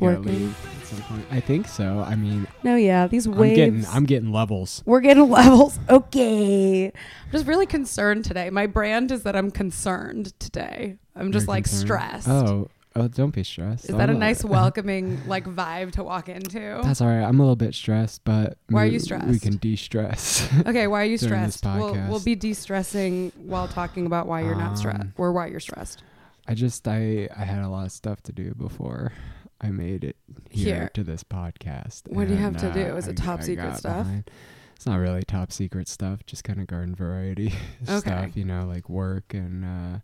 Working? leave at some point. I think so. I mean, No, yeah, these I'm waves. getting I'm getting levels. We're getting levels. Okay. I'm just really concerned today. My brand is that I'm concerned today. I'm just like concerned. stressed. Oh, oh, don't be stressed. Is that a I'm nice welcoming like vibe to walk into? That's all right. I'm a little bit stressed, but Why are you stressed? We can de-stress. Okay, why are you stressed? We'll, we'll be de-stressing while talking about why you're not stressed Um, or why you're stressed. I just I I had a lot of stuff to do before I made it here, Here. to this podcast. What do you have and, to do? uh, Is it I- top I secret stuff? behind. It's not really top secret stuff, just kind of garden variety Okay. stuff, you know, like work and uh,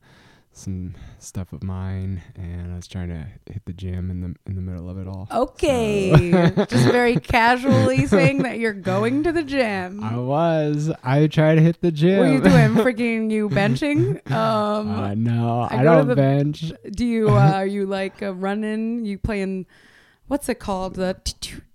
some stuff of mine. And I was trying to hit the gym in the in the middle of it all. Okay. So- just very casually saying that you're going to the gym. I was. I tried to hit the gym. What are you doing? Freaking you benching? Um, uh, no, I I, don't the- bench. do you uh, are you like uh, running? You playing? What's it called? The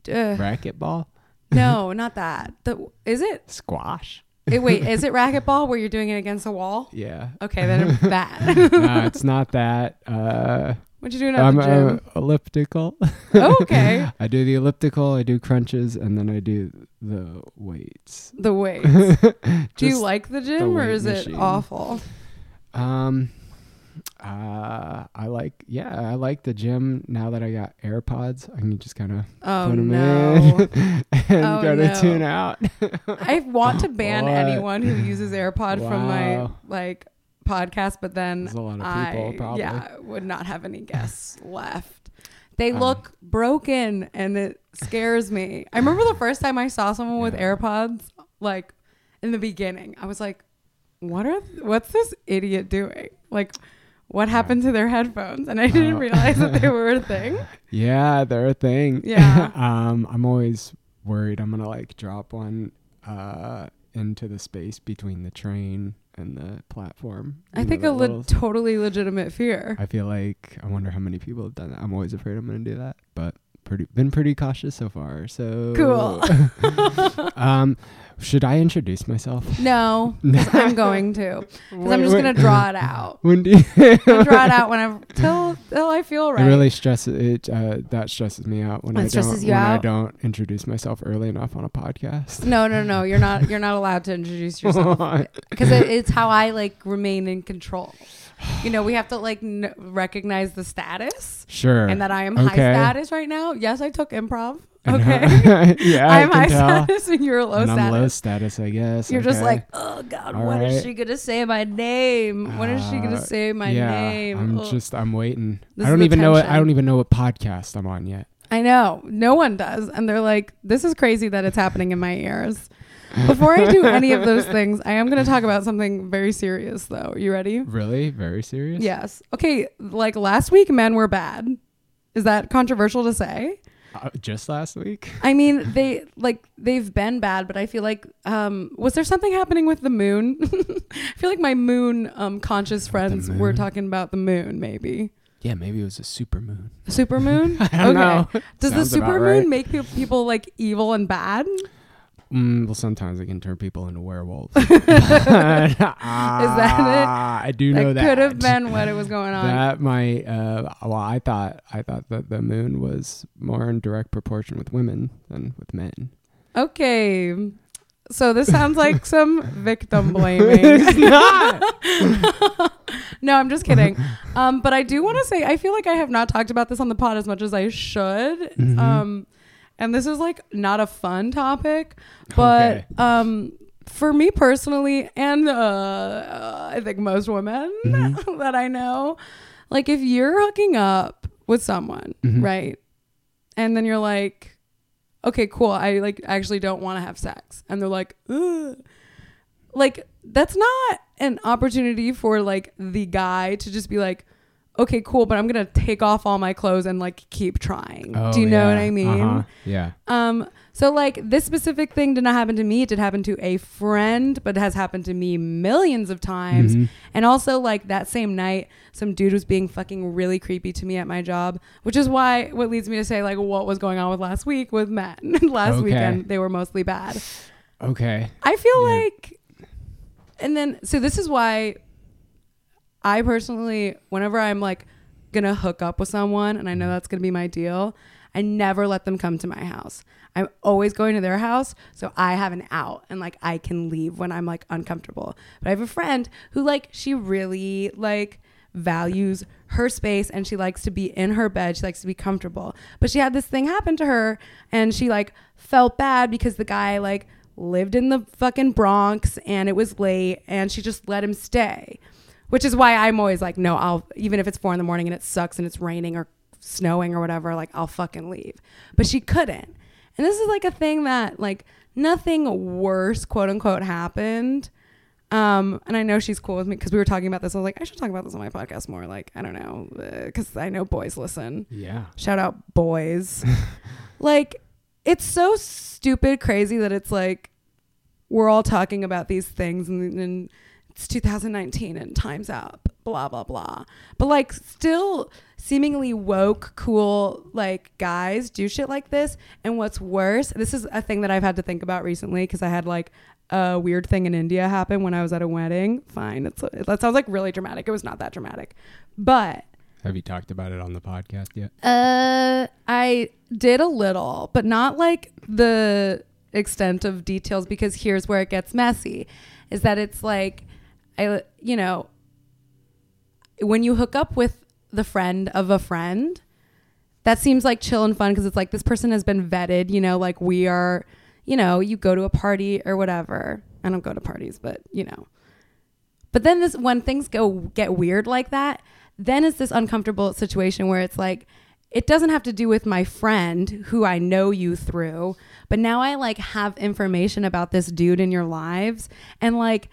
uh, Racquetball, no, not that. The is it? squash. Wait, is it racquetball where you're doing it against a wall? Yeah. Okay, then it's that. no, it's not that. Uh, what you doing at I'm the gym? uh, elliptical. Oh, okay, I do the elliptical, I do crunches, and then I do the weights. the weights. Do you like the gym or weight is it awful? um uh I like yeah, I like the gym now that I got AirPods. I can just kind of Oh put them no. in and Oh, go to no. tune out. I want to ban What? anyone who uses AirPod from my like podcast, but then There's a lot of people I probably. yeah would not have any guests left. They Um, look broken and it scares me. I remember the first time I saw someone with AirPods, like in the beginning, I was like, "What are? What's this idiot doing? Like, what happened to their headphones?" And I didn't Oh. realize that they were a thing. Yeah, they're a thing. Yeah. um, I'm always worried I'm gonna like drop one uh into the space between the train and the platform. I know, think a le- little- totally legitimate fear. I feel like I wonder how many people have done that. I'm always afraid I'm gonna do that, but pretty been pretty cautious so far. So Cool. um, should I introduce myself? No, I'm going to. Because I'm just gonna draw it out. When do you I draw it out whenever till till I feel right. It really stresses it. Uh, that stresses me out when I stresses don't you when I don't introduce myself early enough on a podcast. No, no, no. You're not. You're not allowed to introduce yourself because it, it's how I like remain in control. You know, we have to like n- recognize the status Sure. and that I am high status right now. Yes, I took improv. Okay, yeah, I'm high tell. status and you're low and I'm low status. status, I guess. You're just like, oh God, All when is right. she gonna say my name? When is she gonna Uh, say my yeah, name? I'm just, I'm waiting. This I don't even know. What, I don't even know what podcast I'm on yet. I know. No one does. And they're like, this is crazy that it's happening in my ears. Before I do any of those things, I am going to talk about something very serious, though. You ready? Really? Very serious? Yes. Okay. Like last week, men were bad. Is that controversial to say? Uh, just last week. I mean, they like they've been bad, but I feel like um was there something happening with the moon? I feel like my moon um conscious friends were talking about the moon, maybe. Yeah, maybe it was a super moon. Super moon? I don't know. Does the Sounds about super right. moon make pe- people like evil and bad? Mm, well, sometimes it can turn people into werewolves. Is that it? I do know that. could have been what it was going on. That might. Uh, well, I thought I thought that the moon was more in direct proportion with women than with men. okay. So this sounds like some victim blaming. it's not. no, I'm just kidding. Um, but I do want to say I feel like I have not talked about this on the pod as much as I should. Mhm. Um, and this is like not a fun topic, but Okay. um, for me personally, and uh, uh, I think most women Mhm. that I know, like if you're hooking up with someone, Mhm. right, and then you're like, okay, cool, I like actually don't want to have sex, and they're like, Ugh. like that's not an opportunity for like the guy to just be like. Okay, cool, but I'm gonna take off all my clothes and like keep trying. Oh, Do you know what. I mean? Uh-huh. Yeah. Um, so like this specific thing did not happen to me. It did happen to a friend, but it has happened to me millions of times. Mhm. And also like that same night, some dude was being fucking really creepy to me at my job, which is why what leads me to say like what was going on with last week with men. last Okay. weekend they were mostly bad. Okay. I feel Yeah. like, and then so this is why I personally, whenever I'm like gonna hook up with someone and I know mm-hmm. that's gonna be my deal, I never let them come to my house. I'm always going to their house so I have an out and like I can leave when I'm like uncomfortable. But I have a friend who like she really like values her space and she likes to be in her bed. She likes to be comfortable. But she had this thing happen to her and she like felt bad because the guy like lived in the fucking Bronx and it was late and she just let him stay. Which is why I'm always like, no, I'll even if it's four in the morning and it sucks and it's raining or snowing or whatever, like I'll fucking leave. But she couldn't. And this is like a thing that like nothing worse, quote unquote, happened. Um, and I know she's cool with me because we were talking about this. I was like, I should talk about this on my podcast more. Like, I don't know, because I know boys listen. Yeah. Shout out boys. like, it's so stupid, crazy that it's like we're all talking about these things and, and it's 2019 and time's up, blah, blah, blah. But like, still seemingly woke, cool, like guys do shit like this. And what's worse, this is a thing that I've had to think about recently because I had like a weird thing in India happen when I was at a wedding. Fine. It's, that sounds like really dramatic. It was not that dramatic. But Have you talked about it on the podcast yet? uh, I did a little, but not like the extent of details because here's where it gets messy is that it's like I you know when you hook up with the friend of a friend that seems like chill and fun because it's like this person has been vetted, you know, like we are, you know, you go to a party or whatever. I don't go to parties, but you know. But then this when things go get weird like that, then it's this uncomfortable situation where it's like it doesn't have to do with my friend who I know you through, but now I like have information about this dude in your lives and like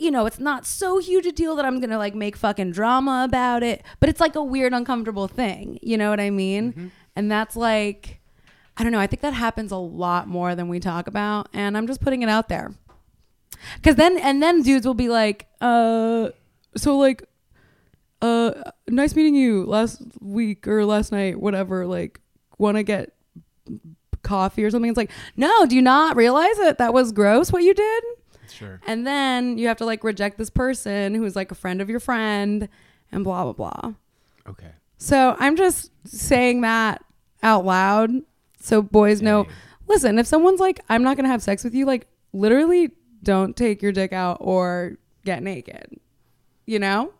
you know, it's not so huge a deal that I'm to like make fucking drama about it, but it's like a weird uncomfortable thing, you know what I mean? And that's like I don't know, I think that happens a lot more than we talk about and I'm just putting it out there. Cuz then and then dudes will be like, "Uh so like uh nice meeting you last week or last night whatever like want to get coffee or something it's like no do you not realize that that was gross what you did Sure. and then you have to like reject this person who's like a friend of your friend and blah blah blah. Okay. so i'm just saying that out loud so boys know listen if someone's like i'm not gonna have sex with you like literally don't take your dick out or get naked. You know?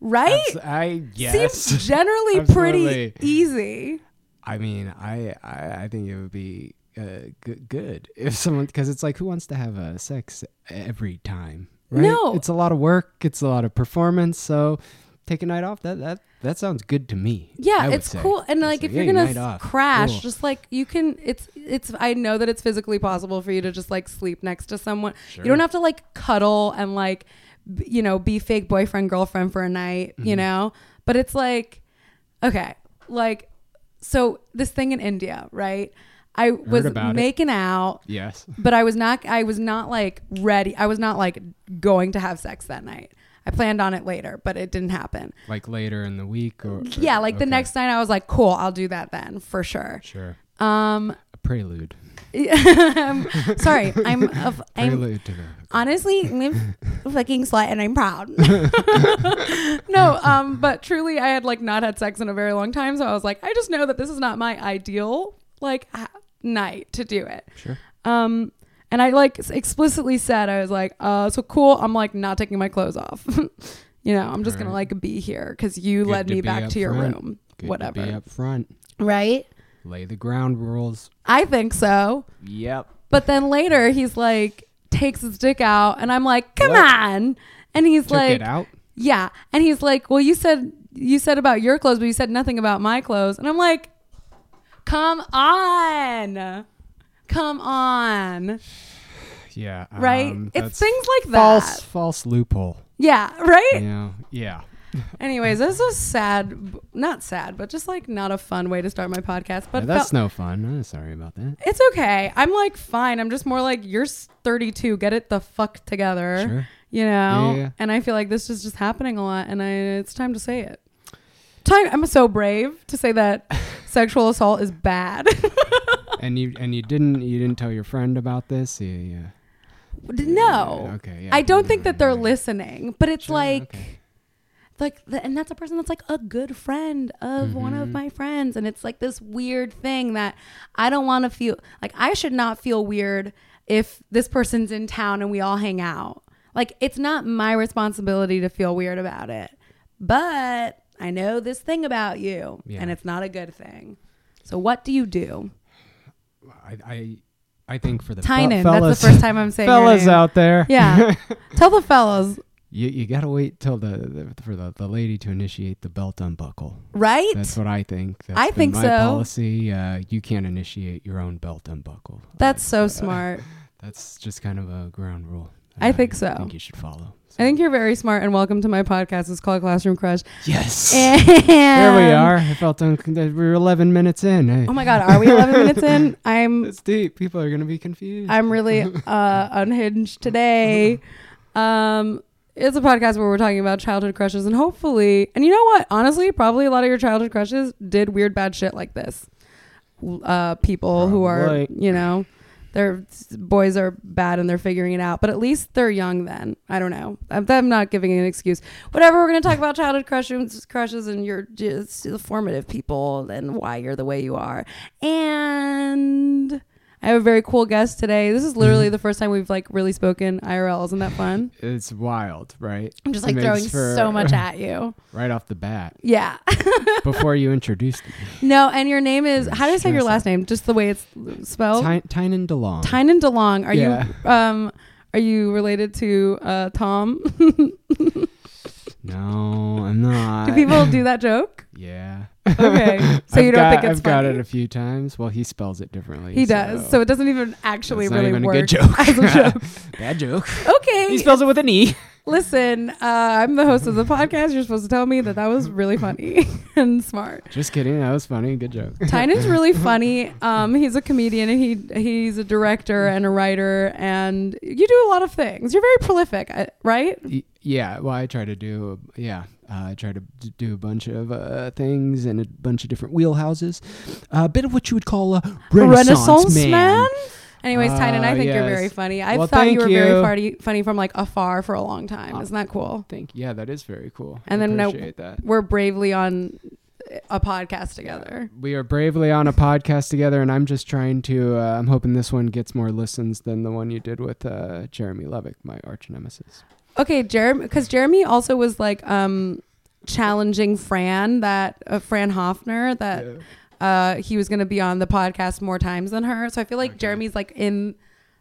Right? Abs- I yes. seems generally pretty easy. I mean, I, I I think it would be uh, good, good if someone because it's like who wants to have uh, sex every time? Right? No. it's a lot of work. It's a lot of performance. So take a night off. That that that sounds good to me. Yeah, it's say. cool. And It's like, if you're gonna night s- off. crash, Cool. just like you can, it's it's. I know that it's physically possible for you to just like sleep next to someone. Sure. You don't have to like cuddle and like, b- you know, be fake boyfriend girlfriend for a night. You Mhm. know, but it's like, okay, like, so this thing in India, right? I was about it. making out, Yes. but I was not. I was not like ready. I was not like going to have sex that night. I planned on it later, but it didn't happen. Like later in the week or, or- Yeah, like the next night I was like, cool, I'll do that then for sure. Sure. Um, A prelude. I'm- sorry, I'm, a, I'm Prelude to the. honestly I'm a fucking slut and I'm proud. no, um, but truly I had like not had sex in a very long time, so I was like, I just know that this is not my ideal like night to do it. Sure. Um, and I like explicitly said I was like, uh, so cool. I'm like not taking my clothes off. you know, I'm just gonna like be here because you Good led me back to your front. room. Good to Whatever. be up front. Right? Lay the ground rules. I think so. Yep. But then later he's like takes his dick out and I'm like, "Come What? on." And he's Took like, it out. "Yeah." And he's like, "Well, you said you said about your clothes, but you said nothing about my clothes." And I'm like, "Come on. Come on." Yeah. Right? um, it's things like that. false false loophole. Yeah, right? Know. Yeah. Anyways, this is sad, not sad, but just like not a fun way to start my podcast. But Yeah, that's no fun. I'm sorry about that. it's okay. I'm like fine. I'm just more like you're 32. Get it the fuck together. Sure. You know. Yeah, yeah. And I feel like this is just happening a lot, and I it's time to say it. Time. I'm so brave to say that sexual assault is bad. and you and you didn't you didn't tell your friend about this. Yeah. yeah. no. Okay. Yeah. I don't think that they're listening, but it's Sure, like okay. like the, and that's a person that's like a good friend of one of Mhm. my friends and it's like this weird thing that I don't want to feel like I should not feel weird if this person's in town and we all hang out. Like it's not my responsibility to feel weird about it. But I know this thing about you Yeah. and it's not a good thing. So what do you do? I, I, I think for the fe- Tynan, fellas, that's the first time I'm saying fellas out there. Yeah. Tell the fellas, you you gotta wait till the, the for the, the lady to initiate the belt unbuckle. right? That's what I think. That's I think my so. Policy. Uh, you can't initiate your own belt unbuckle. That's so Uh, smart. That's just kind of a ground rule. I think I so. think you should follow. I think you're very smart and welcome to my podcast. It's called Classroom Crush. Yes. And there we are. I felt un- we're 11 minutes in. Hey. Oh my god, are we 11 minutes in? I'm It's deep. People are gonna be confused. I'm really uh, unhinged today. Um, it's a podcast where we're talking about childhood crushes and hopefully, and you know what? Honestly, probably a lot of your childhood crushes did weird bad shit like this. Uh, people who are, Probably. you know, their boys are bad and they're figuring it out, but at least they're young then. I don't know. I'm, I'm not giving an excuse. Whatever. We're gonna talk about childhood crushes, crushes, and your just the formative people and why you're the way you are. And I have a very cool guest today. This is literally the first time we've like really spoken IRL. Isn't that fun? it's wild, right? I'm just like makes throwing for- so much at you. right off the bat Yeah. before you introduced me. no, and your name is how do I say your last name? Just the way it's spelled. Ty- Tynan DeLong. Tynan DeLong. Are Yeah. you um are you related to uh Tom? no, I'm not. do people do that joke? Yeah. Okay. So you don't got, think it's I've got it a few times. Well, he spells it differently. He does. So it doesn't even actually That's not really even a work good joke. as a joke. bad joke. Okay. He spells it with an e. Listen, uh, I'm the host of the podcast. You're supposed to tell me that that was really funny and smart. Just kidding. That was funny. Good joke. Tynan's really funny. Um, he's a comedian and he he's a director and a writer, and you do a lot of things. You're very prolific, uh, right? Y- yeah. Well, I try to do. Yeah. Uh, I try to d- do a bunch of uh, things in a bunch of different wheelhouses. a bit of what you would call a renaissance, man. Anyways, Tynan, I Ah, think you're very funny. I Well, thought you were very you. funny, funny from like afar for a long time. Ah. Isn't that cool? Thank. You. Yeah, that is very cool. And I then no- appreciate that. We're bravely on a podcast together. We are bravely on a podcast together, and I'm just trying to. Uh, I'm hoping this one gets more listens than the one you did with uh, Jeremy Levick, my arch nemesis. Okay, Jeremy, because Jeremy also was like um challenging Fran that uh, Fran Hoffner that uh he was going to be on the podcast more times than her. So I feel like Okay. Jeremy's like in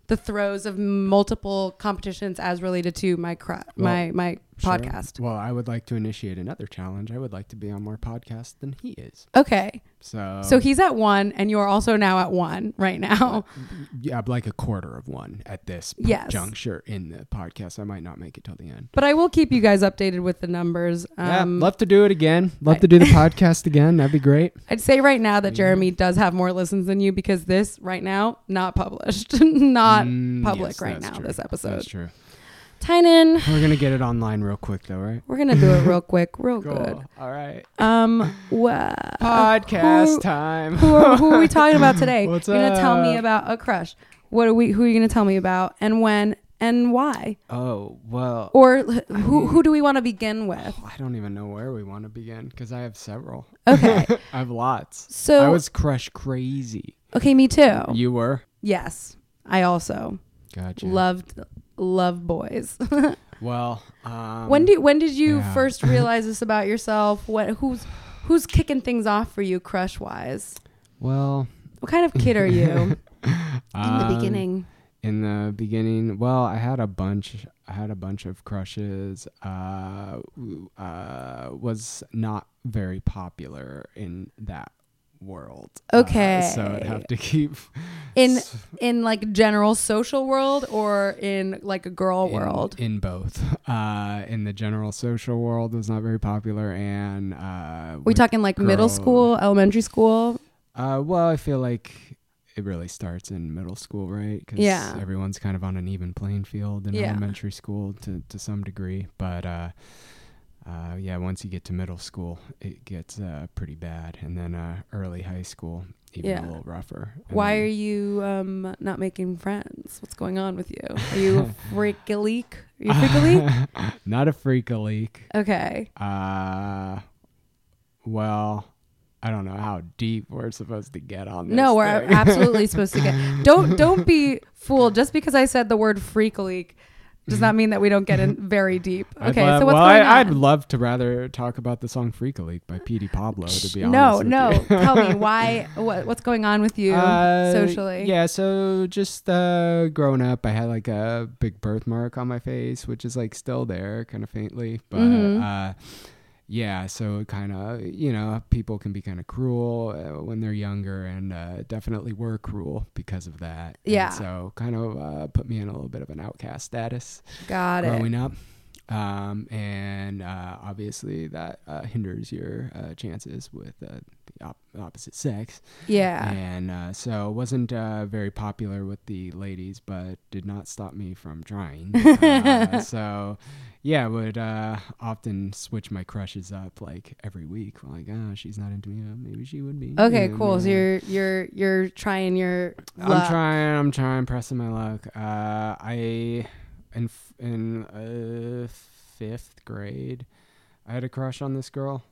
the throes of multiple competitions as related to my cra- my my Sure. podcast. Well, I would like to initiate another challenge. I would like to be on more podcasts than he is. Okay. So, So he's at 1 and you're also now at 1 right now. yeah, like a quarter of one at this Yes. juncture in the podcast. I might not make it till the end. But I will keep you guys updated with the numbers. yeah, Um, love to do it again. Love I- to do the podcast again. That'd be great. I'd say right now that Yeah. Jeremy does have more listens than you because this right now not published, not Mm, public yes, right now. true. This episode, That's true. Tynan, We're gonna get it online real quick, though, right? we're gonna do it real quick, real good. All right. Um, wha- Podcast who, time. who, are, who are we talking about today? What's You're gonna tell me about a crush. What are we? Who are you gonna tell me about, and when, and why? Oh well. Or who? Who do we want to begin with? I don't even know where we want to begin because I have several. Okay, I have lots. so I was crush crazy. okay, me too. You were. yes, I also Gotcha. loved love boys. Well, um, when do when did you yeah. first realize this about yourself? What who's who's kicking things off for you crush wise? well What kind of kid are you in the um, beginning? In the beginning, well, I had a bunch. I had a bunch of crushes. Uh, uh, was not very popular in that world. Uh, so I'd have to keep In in like general social world or in like a girl in- world? in both. Uh, in the general social world was not very popular, and uh, we talking like middle school, elementary school? Uh, well, I feel like it really starts in middle school, right? Because Yeah. everyone's kind of on an even playing field in Yeah. elementary school to, to some degree. But uh, uh, yeah, once you get to middle school, it gets uh, pretty bad. And then uh, early high school, even Yeah. a little rougher. And Why are you um, not making friends? What's going on with you? Are you a freak leak? Are you freak a leak? Not a freak a leak. Okay. Uh, well, I don't know how deep we're supposed to get on this. No, we're absolutely supposed to get. Don't don't be fooled. Just because I said the word freak a leak does not mean that we don't get in very deep. Okay, love- so what's well, going I, on? I'd love to rather talk about the song "Freak Leak" by Petey Pablo. To be honest, no, with no. you. Tell me why. What, what's going on with you Uh, socially? Yeah, so just uh, growing up, I had like a big birthmark on my face, which is like still there, kind of faintly. But Mhm. uh, yeah, so kind of, you know, people can be kind of cruel uh, when they're younger, and uh, definitely were cruel because of that. And Yeah. so kind of uh, put me in a little bit of an outcast status Got it. growing up. Um, and uh, obviously that uh, hinders your uh, chances with uh, the op- opposite sex. Yeah. And uh, so wasn't uh, very popular with the ladies, but did not stop me from trying. so yeah, I would uh, often switch my crushes up like every week. Like, oh, she's not into me. Oh, maybe she would be. Okay, And, cool. So uh, you're you're you're trying your I'm trying. I'm trying, pressing my luck. Uh, I in in uh, fifth grade, I had a crush on this girl,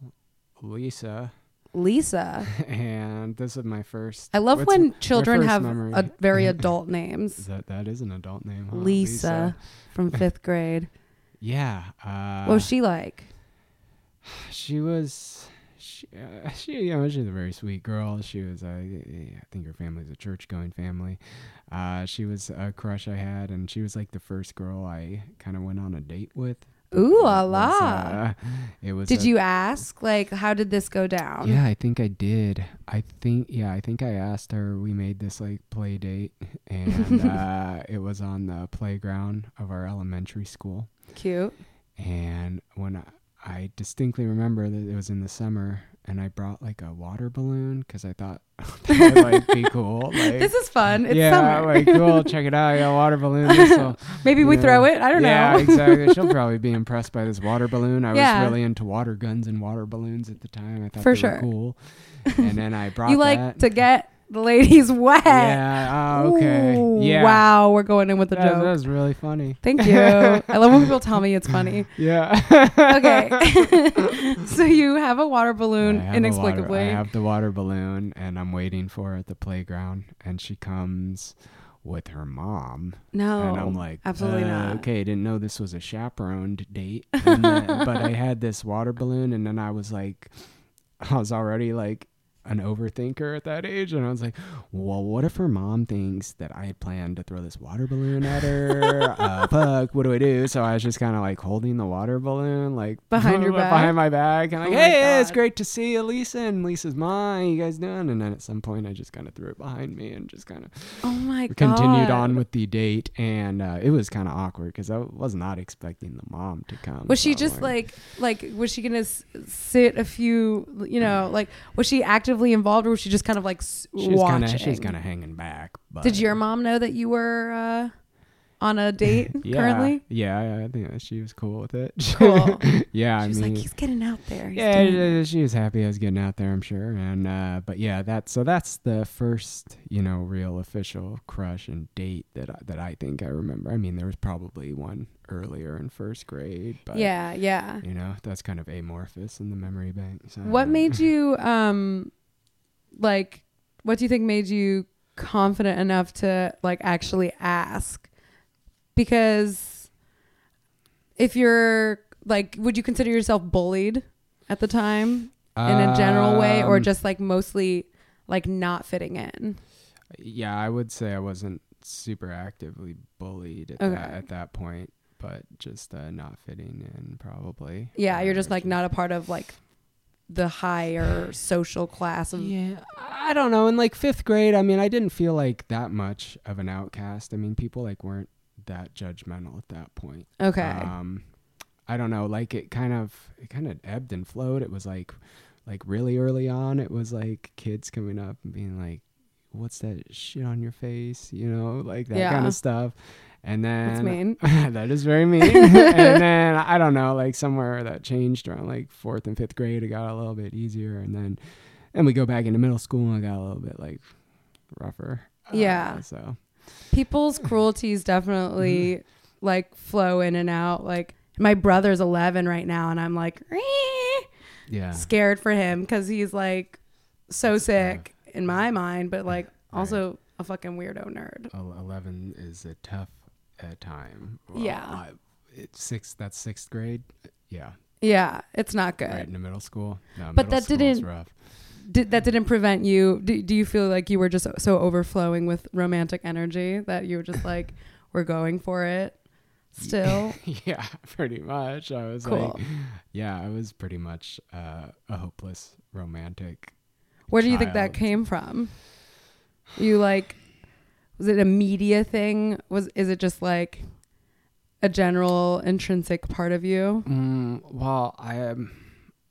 Lisa, Lisa. and this is my first. I love when children have memory. a very adult names. That that is an adult name. Huh? Lisa from fifth grade. Yeah. Uh, What was she like? she was she, uh, she you know she's a very sweet girl she was uh, i think her family's a church going family uh she was a crush i had and she was like the first girl i kind of went on a date with Ooh la was, la. uh, it was Did a- you ask? Like, how did this go down? yeah i think i did i think yeah i think i asked her we made this like play date and uh it was on the playground of our elementary school Cute. and when I, I distinctly remember that it was in the summer and I brought like a water balloon because I thought oh, that would like be cool. Like, This is fun. It's yeah, summer. like cool. Check it out. I got a water balloon. This'll- Maybe we you throw it. I don't yeah, know. Yeah, exactly. She'll probably be impressed by this water balloon. I Yeah. was really into water guns and water balloons at the time. I thought For they sure. were cool. And then I brought you like that. to get the ladies wet. yeah. Oh, okay. Ooh, yeah. Wow, we're going in with the That, joke. that was really funny. Thank you. I love when people tell me it's funny. Yeah. Okay. so you have a water balloon I inexplicably. Water, I have the water balloon, and I'm waiting for her at the playground, and she comes with her mom, no. and I'm like, absolutely uh, not. Okay, didn't know this was a chaperoned date, then- but I had this water balloon, and then I was like, I was already like an overthinker at that age, and I was like, well, what if her mom thinks that I had planned to throw this water balloon at her? uh, fuck, what do I do? So I was just kind of like holding the water balloon, like Behind your back? behind my back, and like, Oh hey, it's great to see you, Lisa, and Lisa's mom. You guys doing? And then at some point, I just kind of threw it behind me and just kind of Oh my god. continued on with the date, and uh, it was kind of awkward because I was not expecting the mom to come. Was she just like like was she gonna s- sit a few you know like was she actively involved or was she just kind of like s- she was kind watching? of she was kind of hanging back? But Did your mom know that you were uh, on a date yeah, currently? Yeah, I- think she was cool with it. Cool. yeah, I She's mean, like he's getting out there. He's yeah, doing it." uh, she was happy I was getting out there, I'm sure. And uh, but yeah, that's so that's the first you know real official crush and date that I, that I think I remember. I mean, there was probably one earlier in first grade, but yeah, yeah. you know that's kind of amorphous in the memory bank. So. What made you um like what do you think made you confident enough to like actually ask? Because if you're like would you consider yourself bullied at the time in a general way or Um, just like mostly like not fitting in? Yeah, I would say I wasn't super actively bullied at, Okay. that, at that point, but just uh, not fitting in probably. Yeah, you're just like not a part of like the higher social class of Yeah, I don't know. In like fifth grade, I mean, I didn't feel like that much of an outcast. I mean, people like weren't that judgmental at that point. Okay. Um, I don't know. Like it kind of, it kind of ebbed and flowed. It was like, like really early on, it was like kids coming up and being like, "What's that shit on your face?" You know, like that kind of stuff. And That's then mean. that is very mean. and then I don't know, like somewhere that changed around like fourth and fifth grade, it got a little bit easier, and then and we go back into middle school and it got a little bit like rougher. Uh, Yeah. so People's cruelties definitely like flow in and out. Like my brother's 11 right now, and I'm like Yeah. scared for him because he's like so That's sick in my mind, but like also a fucking weirdo nerd. Eleven is a tough uh, time. Yeah. I- it's sixth. That's sixth grade. Yeah. Yeah, it's not good. Right in the middle school. No, But middle that school didn't- rough. Did, that didn't prevent you. Do, do you feel like you were just so overflowing with romantic energy that you were just like, we're going for it still? yeah, pretty much. I was Cool. like, yeah, I was pretty much uh, a hopeless romantic. Where do you think that came from? You like, was it a media thing? Was is it just like a general intrinsic part of you? Mm, well, I am.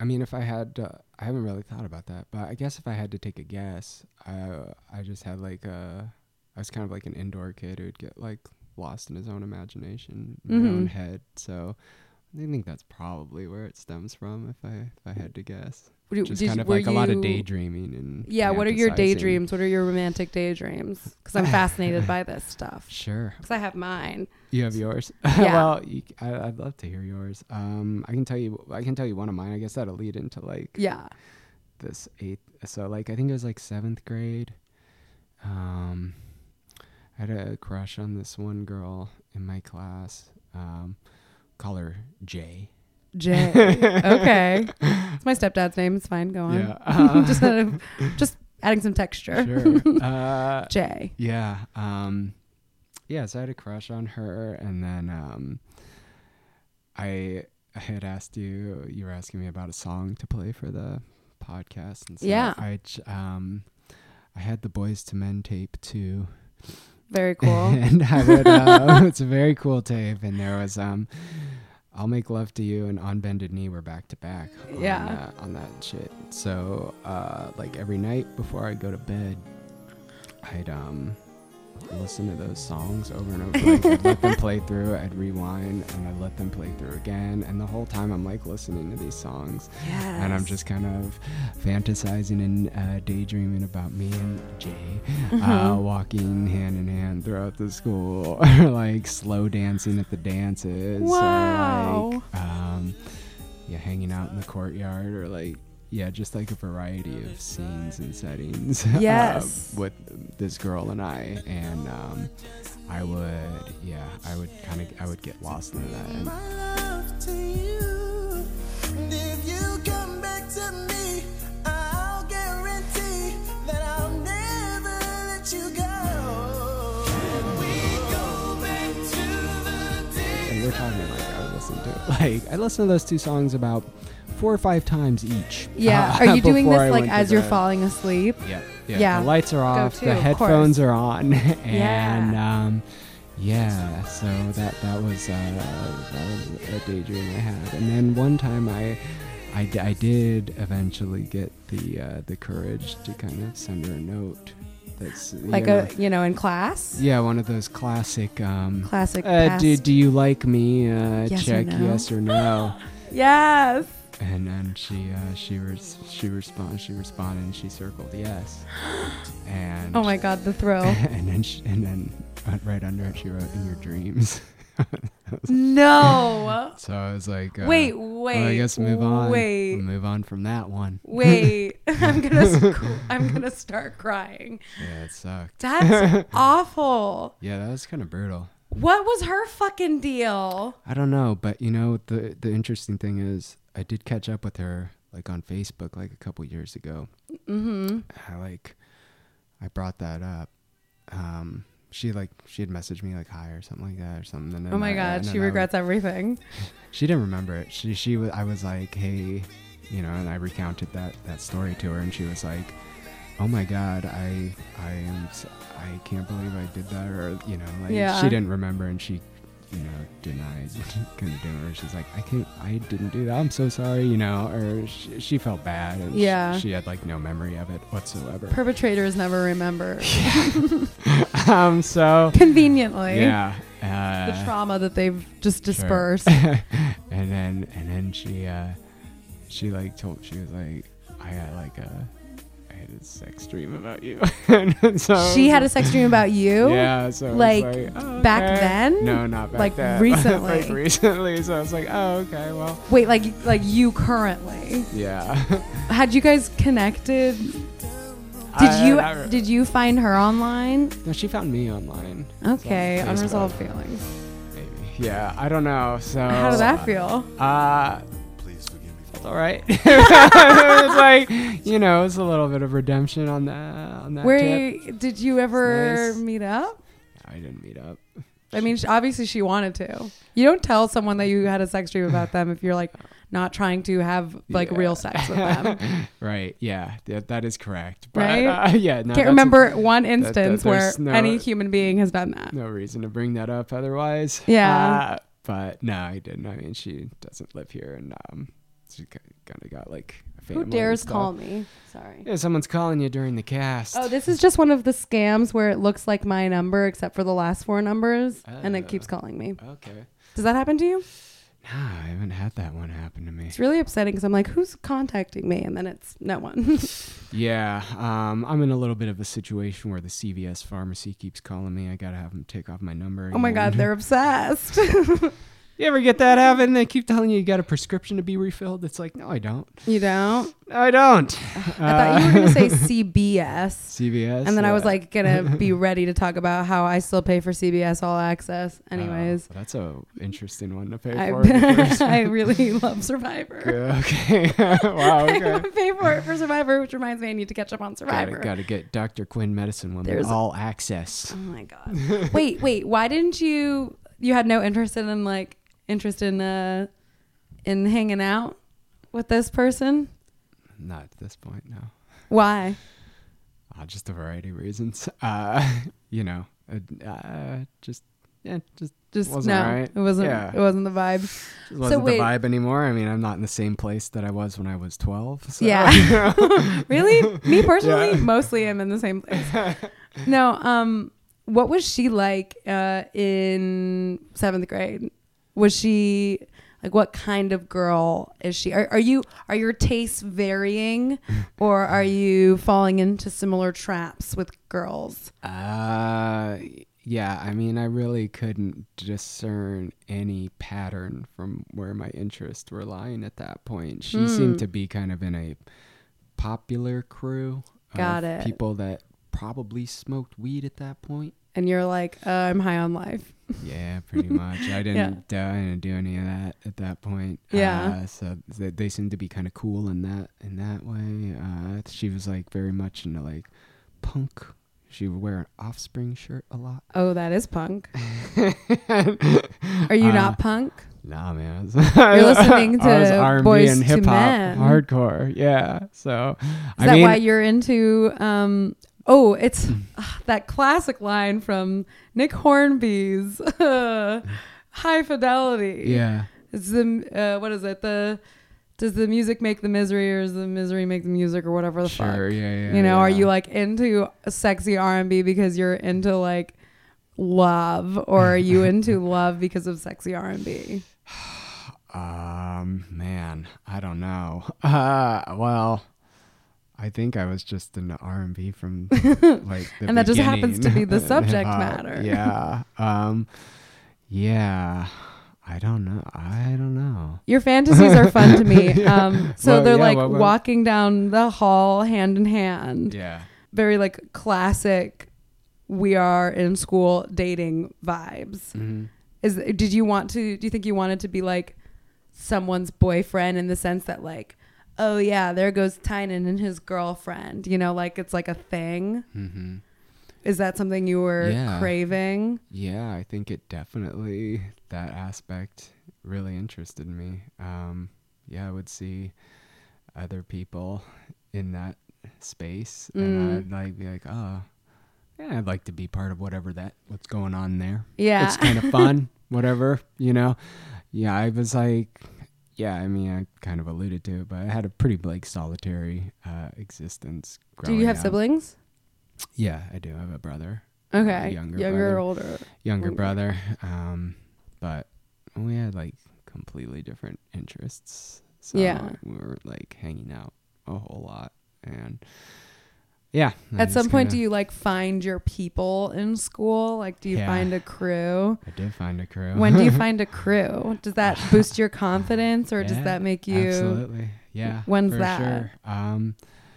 I mean, if I had, uh, I haven't really thought about that, but I guess if I had to take a guess, I I just had like a, I was kind of like an indoor kid who'd get like lost in his own imagination, my own Mhm. head. So I think that's probably where it stems from. If I if I had to guess, you- just did- kind of like a lot of daydreaming and Yeah, what are your daydreams? What are your romantic daydreams? Because I'm fascinated by this stuff. Sure, Because I have mine. you have yours. Yeah. well, you, I, would love to hear yours. Um, I can tell you. I can tell you one of mine. I guess that'll lead into like Yeah. this eighth so like i think it was like seventh grade um i had a crush on this one girl in my class um call her jay Jay. okay. It's my stepdad's name. It's fine. Go on. yeah uh, just, uh, just adding some texture. sure uh Jay. yeah um yeah so i had a crush on her and then um i i had asked you you were asking me about a song to play for the podcast and so Yeah. i um i had the Boyz II Men tape too Very cool. and I would. Uh, it's a very cool tape, and there was um, "I'll Make Love to You" and "On Bended Knee" we're back to back. on Yeah. that- on that shit. So, uh, like every night before I go to bed, I'd um, listen to those songs over and over. Like, I'd let them play through. I'd rewind, and I'd let them play through again. And the whole time, I'm like listening to these songs, yes. and I'm just kind of fantasizing and uh, daydreaming about me and Jay uh, Mhm. walking hand in hand throughout the school, or like slow dancing at the dances, or like um, yeah, hanging out in the courtyard, or like yeah, just like a variety of scenes and settings. uh, Yes. with this girl and I, and um, I would yeah, I would kind of I would get lost in that. And, My love to you. And if you come back to me, I'll guarantee that I'll never let you go. We go back to the day. and we're talking like I listen to. Like I listened to those two songs about four or five times each. Yeah. uh, Are you doing this I like as you're bed. falling asleep? Yeah, yeah. Yeah. The lights are off. to, the headphones are on, and Yeah. um, yeah. So that that was uh, that was a daydream I had. And then one time I. I, d- I did eventually get the uh, the courage to kind of send her a note. That's you Like know, a, you know, in class? yeah, one of those classic. Um, Classic. uh, do, do you like me? Uh, Yes or check no? yes or no. Yes. And then she uh, she res- she responded she responded and she circled yes. And Oh my God, the thrill. and then she, and then right under it she wrote in your dreams. no. So I was like, uh, wait, well, wait. I guess move on. Wait. We'll move on from that one. Wait. I'm gonna I'm gonna start crying. Yeah, it sucked. That's awful. Yeah, that was kind of brutal. What was her fucking deal? I don't know, but you know the the interesting thing is I did catch up with her like on Facebook like a couple years ago. Mm-hmm. I like I brought that up. Um she like she had messaged me like hi or something like that or something. And Oh my I- god, she regrets everything. she didn't remember it. She she was I was like hey, you know, and I recounted that that story to her, and she was like, oh my god, I I am I can't believe I did that, or you know, like Yeah. she didn't remember, and she you know denied couldn't do it. Or she's like I can't I didn't do that. I'm so sorry, you know, or she, she felt bad, and she- Yeah. she had like no memory of it whatsoever. Perpetrators never remember. um. So Conveniently. yeah. The Uh, trauma that they've just sure. dispersed. and then and then she uh she like told she was like I got like a I sex dream about you. So She had a sex dream about you. Yeah, so Like, like, oh, back okay. then? No, not back Like, then. recently? like recently. So I was like, oh, okay, well, Wait, like like you currently? yeah. Had you guys connected? Did I- you not re- did you find her online? No, she found me online. Okay, Facebook. unresolved feelings. Maybe. Yeah, I don't know. So How did that feel? Uh, it's all right. it's like you know, it's a little bit of redemption on that on that Where you- did you ever nice. meet up? I didn't meet up. I mean, sh- obviously she wanted to. You don't tell someone that you had a sex dream about them if you're like not trying to have like Yeah. real sex with them. right. Yeah. That, that is correct. But, Right? Uh, yeah. No, Can't remember one that- instance where no- any human being has done that. no reason to bring that up otherwise. Yeah. Uh, but no, I didn't. I mean, she doesn't live here, and um, she kind of got like a family. Who dares call me? Sorry. Yeah, someone's calling you during the cast. Oh, this is just one of the scams where it looks like my number except for the last four numbers and it Oh. keeps calling me. Okay. Does that happen to you? No, I haven't had that one happen to me. It's really upsetting because I'm like, who's contacting me? And then it's no one. Yeah, um, I'm in a little bit of a situation where the CVS pharmacy keeps calling me. I gotta have them take off my number. oh my. God, they're obsessed. You ever get that happen? They keep telling you you got a prescription to be refilled. It's like, no, I don't. you don't? No, I don't. I thought you were going to say uh, CBS. CVS. And then I was like gonna be ready to talk about how I still pay for CBS All Access. Oh, Anyways, that's a interesting one to pay I, for. I really love Survivor. Yeah, okay. wow. I Okay. pay for it for Survivor, which reminds me I need to catch up on Survivor. Gotta, gotta get Dr. Quinn medicine Woman There's- all access. Oh my god. wait, wait. Why didn't you? You had no interest in like interest in uh in hanging out with this person. Not at this point, no. Why? Uh, just a variety of reasons. Uh, you know, uh, uh, just yeah, just Just Wasn't no. right. It wasn't. Yeah. It wasn't the vibe. just wasn't wait. the vibe anymore. I mean, I'm not in the same place that I was when I was 12. So. Yeah. really? Me personally, Yeah. mostly am in the same place. No. Um. What was she like uh, in seventh grade? Was she like what kind of girl is she? Are, are you are your tastes varying, or are you falling into similar traps with girls? Uh, yeah. I mean, I really couldn't discern any pattern from where my interests were lying at that point. She Hmm. seemed to be kind of in a popular crew. Got of it. People that probably smoked weed at that point. And you're like, uh, I'm high on life. Yeah, pretty much. I didn't. Uh, I didn't do any of that at that point. Yeah. Uh, so they, they seemed to be kind of cool in that in that way. Uh, she was like very much into like punk. She would wear an Offspring shirt a lot. Oh, that is punk. Are you Uh, not punk? Nah, man. You're listening to R&B Boyz and hip hop, hardcore. Yeah. So Is I that mean, why you're into um oh it's ah, that classic line from Nick Hornby's High Fidelity. yeah. It's the uh, what is it? The does the music make the misery or does the misery make the music or whatever the Sure. fuck? Yeah. Yeah. you know, are you like into sexy R&B because you're into like love or are you into love because of sexy R&B? Um, man, I don't know. Uh, well, I think I was just in R and B from like, the And that just happens to be the subject Hip-hop. matter. Yeah. Um, yeah. I don't know. I don't know. Your fantasies are fun to me. Um, so Well, they're yeah, like well, well- walking down the hall hand in hand. Yeah. Very like classic. We are in school dating vibes. hmm Is did you want to? Do you think you wanted to be like someone's boyfriend in the sense that like, oh yeah, there goes Tynan and his girlfriend. You know, like it's like a thing. hmm Is that something you were Yeah. craving? Yeah, I think it definitely that aspect really interested me. Um, yeah, I would see other people in that space, Mm. and I'd like be like, oh, yeah, I'd like to be part of whatever that what's going on there. Yeah. It's kind of fun, whatever you know. Yeah, I was like, yeah, I mean, I kind of alluded to it, but I had a pretty like solitary uh, existence. Growing up. Do you have up. siblings? Yeah, I do. I have a brother Okay, younger younger brother. or older? younger Older. brother. Um, but we had like completely different interests. So Yeah. we were like hanging out a whole lot, and yeah. At some point, do you like find your people in school? Like, do you Yeah. find a crew? I did find a crew. When do you find a crew? Does that boost your confidence, or does that make you? Absolutely. Yeah. When's for that? Sure. Um,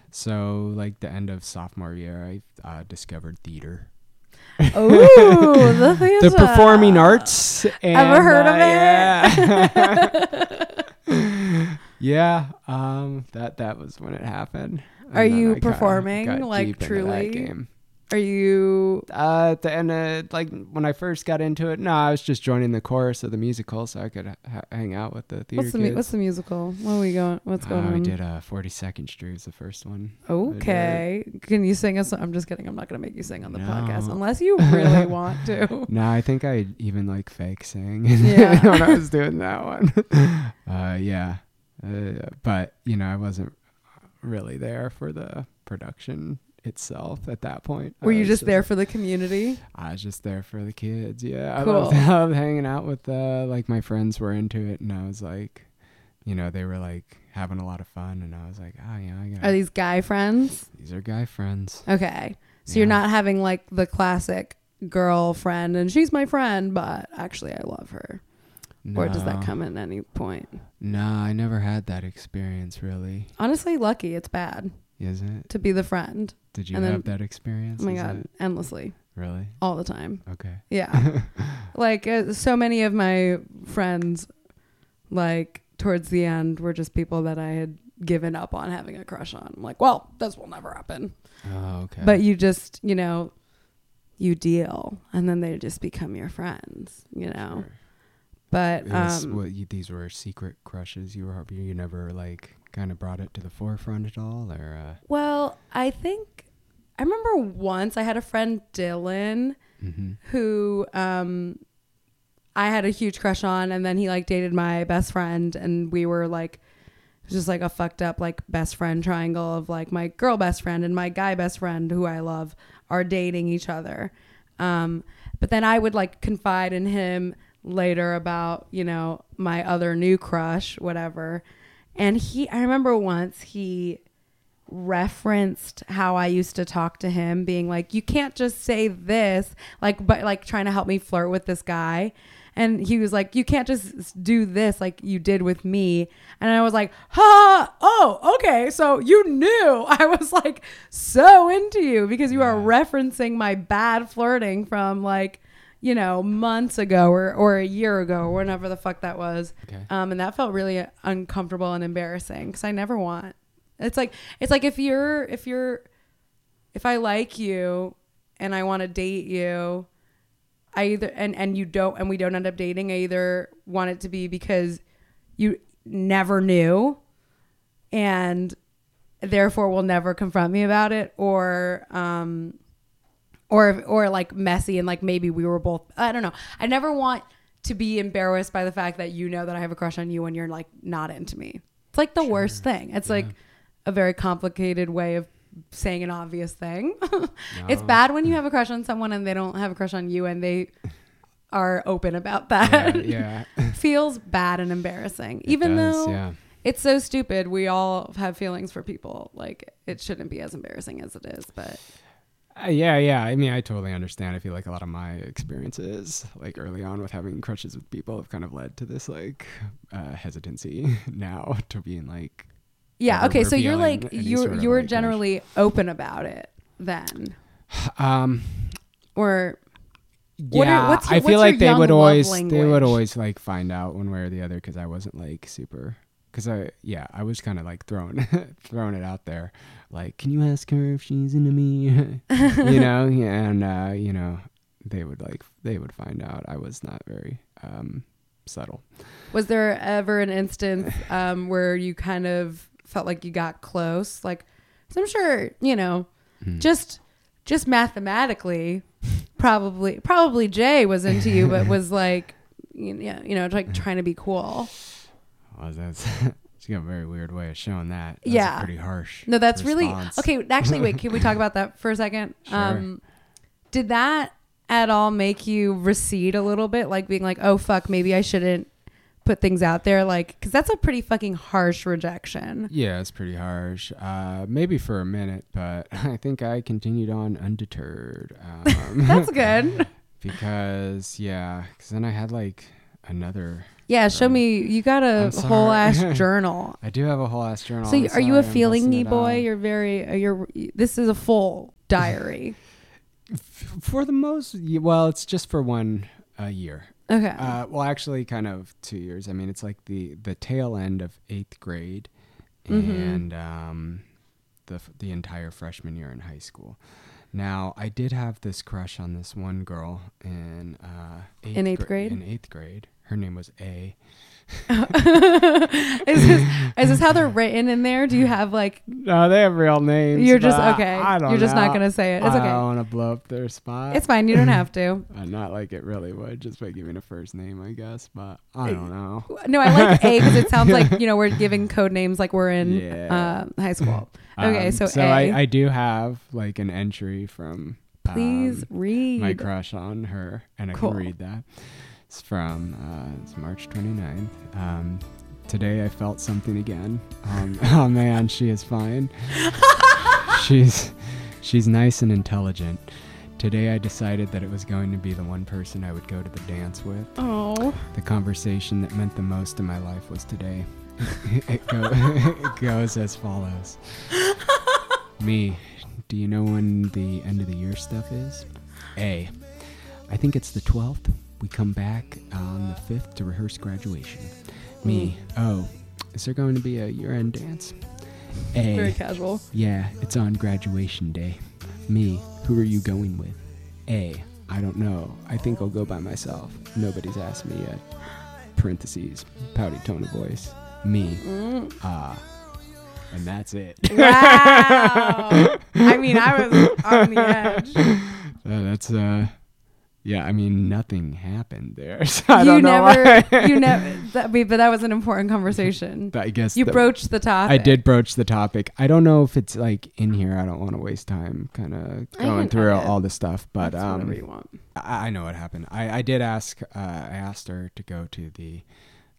so like the end of sophomore year, I uh, discovered theater. Ooh, the theater. the performing arts. And, Ever heard of it? Yeah. yeah. Um, that that was when it happened. Are you performing, like, deep into that truly? Are you? Uh, at the end, of, like when I first got into it, no, I was just joining the chorus of the musical, so I could ha- hang out with the theater What's the mu- what's the musical? What are we going? What's going uh, on? We did uh, 42nd Street was the first one. Okay. Can you sing us? I'm just kidding. I'm not gonna make you sing on the podcast unless you really want to. No, I think I even like fake sang Yeah. when I was doing that one. uh, yeah, uh, but you know, I wasn't really there for the production itself at that point. Were you just there for the community? I was just there for the kids. Yeah, Cool. I loved, I loved hanging out with uh, like my friends were into it, and I was like, you know, they were like having a lot of fun, and I was like, oh yeah, I got Are these guy friends? these are guy friends. Okay. So you're not having like the classic girlfriend and she's my friend, but actually I love her. Or does that come at any point? No, I never had that experience really. Honestly, lucky it's bad Is it? to be the friend. Did you And then- have that experience? Oh my Is god, it- endlessly, really? all the time. Okay. Yeah. like uh, so many of my friends like towards the end were just people that I had given up on having a crush on. I'm like, well, this will never happen. Oh, okay. But you just, you know, you deal and then they just become your friends, you know. Sure. But was- um what, you, these were secret crushes. You were you never like kind of brought it to the forefront at all, or uh, well, I think I remember once I had a friend Dylan hmm who um I had a huge crush on and then he like dated my best friend and we were like just like a fucked up like best friend triangle of like my girl best friend and my guy best friend who I love are dating each other. Um but then I would like confide in him later about, you know, my other new crush, whatever. And he I remember once he referenced how I used to talk to him, being like, "You can't just say this," like, but like trying to help me flirt with this guy. And he was like, "You can't just do this like you did with me." And I was like, "Ha! Oh, okay. So you knew I was like so into you because you are referencing my bad flirting from like." You know, months ago or, or a year ago or whenever the fuck that was. Okay. Um, and that felt really uncomfortable and embarrassing because I never want. It's like it's like if you're if you're if I like you and I want to date you, I either and and you don't and we don't end up dating. I either want it to be because you never knew, and therefore will never confront me about it, or um, or or like messy and like maybe we were both. I don't know. I never want to be embarrassed by the fact that you know that I have a crush on you when you're like not into me. It's like the worst thing. It's like a very complicated way of saying an obvious thing. it's bad when you have a crush on someone and they don't have a crush on you and they are open about that. Yeah, yeah. Feels bad and embarrassing. It Even does, though yeah. it's so stupid. We all have feelings for people. Like it shouldn't be as embarrassing as it is, but Uh, yeah, yeah. I mean, I totally understand. I feel like a lot of my experiences, like early on with having crushes with people, have kind of led to this like uh, hesitancy now to being like, yeah, okay, so you're like any you sort of, you're like, crush. generally open about it then. um, Or What are- yeah. what's your- I feel like they would always they would always like find out one way or the other because I wasn't like super. Because I yeah I was kind of like throwing throwing it out there, like can you ask her if she's into me, you know, and uh, you know they would like they would find out I was not very um, subtle. Was there ever an instance um, where you kind of felt like you got close? Like, I'm sure you know, Hmm. just just mathematically, probably probably Jay was into you, but was like, you know, you know, like trying to be cool. Well, that's she got a very weird way of showing that. That's Yeah. pretty harsh. No, that's really okay. Actually, wait, can we talk about that for a second? Sure. Um, did that at all make you recede a little bit, like being like, "Oh fuck, maybe I shouldn't put things out there, like, because that's a pretty fucking harsh rejection. Yeah, it's pretty harsh. Uh, maybe for a minute, but I think I continued on undeterred. Um, That's good. because yeah, because then I had like another. Yeah, show me. You got a whole ass journal. I do have a whole ass journal. So, I'm are you a I'm feelingy busting it boy? out. You're very. uh, You're. This is a full diary. for the most. y- Well, it's just for one uh, year. Okay. Uh, well, actually, kind of two years. I mean, it's like the the tail end of eighth grade, Mhm. and um, the f- the entire freshman year in high school. Now, I did have this crush on this one girl in uh, eighth In eighth gra- grade? In eighth grade, her name was A. is this is this how they're written in there? Do you have like No, they have real names. You're just- okay. I don't You're just not gonna say it. It's I okay. don't want to blow up their spot. it's fine. You don't have to. Uh, not like it really would, just by giving a first name, I guess. But I don't know. No, I like A because it sounds like you know we're giving code names like we're in Yeah. uh, high school. Okay, Um, so, so A. I, I do have like an entry from Please um, read. my crush on her, and I Cool. can read that. It's from uh, it's March 29th. Um, today I felt something again. Um, oh man, she is fine. she's she's nice and intelligent. Today I decided that it was going to be the one person I would go to the dance with. oh, The conversation that meant the most in my life was today. it, go- it goes as follows. Me, do you know when the end of the year stuff is? A. I think it's the 12th. We come back on the 5th to rehearse graduation. Me. Oh, is there going to be a year end dance? A, Very casual. Yeah, it's on graduation day. Me, who are you going with? A, I don't know. I think I'll go by myself. Nobody's asked me yet. Parentheses, pouty tone of voice. Me, Mm. ah. And that's it. Wow. I mean, I was on the edge. Uh, that's, uh, yeah, I mean, nothing happened there. So I you don't know never, why. you never. That, but that was an important conversation. But I guess You the- broached the topic. I did broach the topic. I don't know if it's like in here. I don't want to waste time kind of going through edit. all the stuff. But That's um, whatever you want. I, I know what happened. I, I did ask. Uh, I asked her to go to the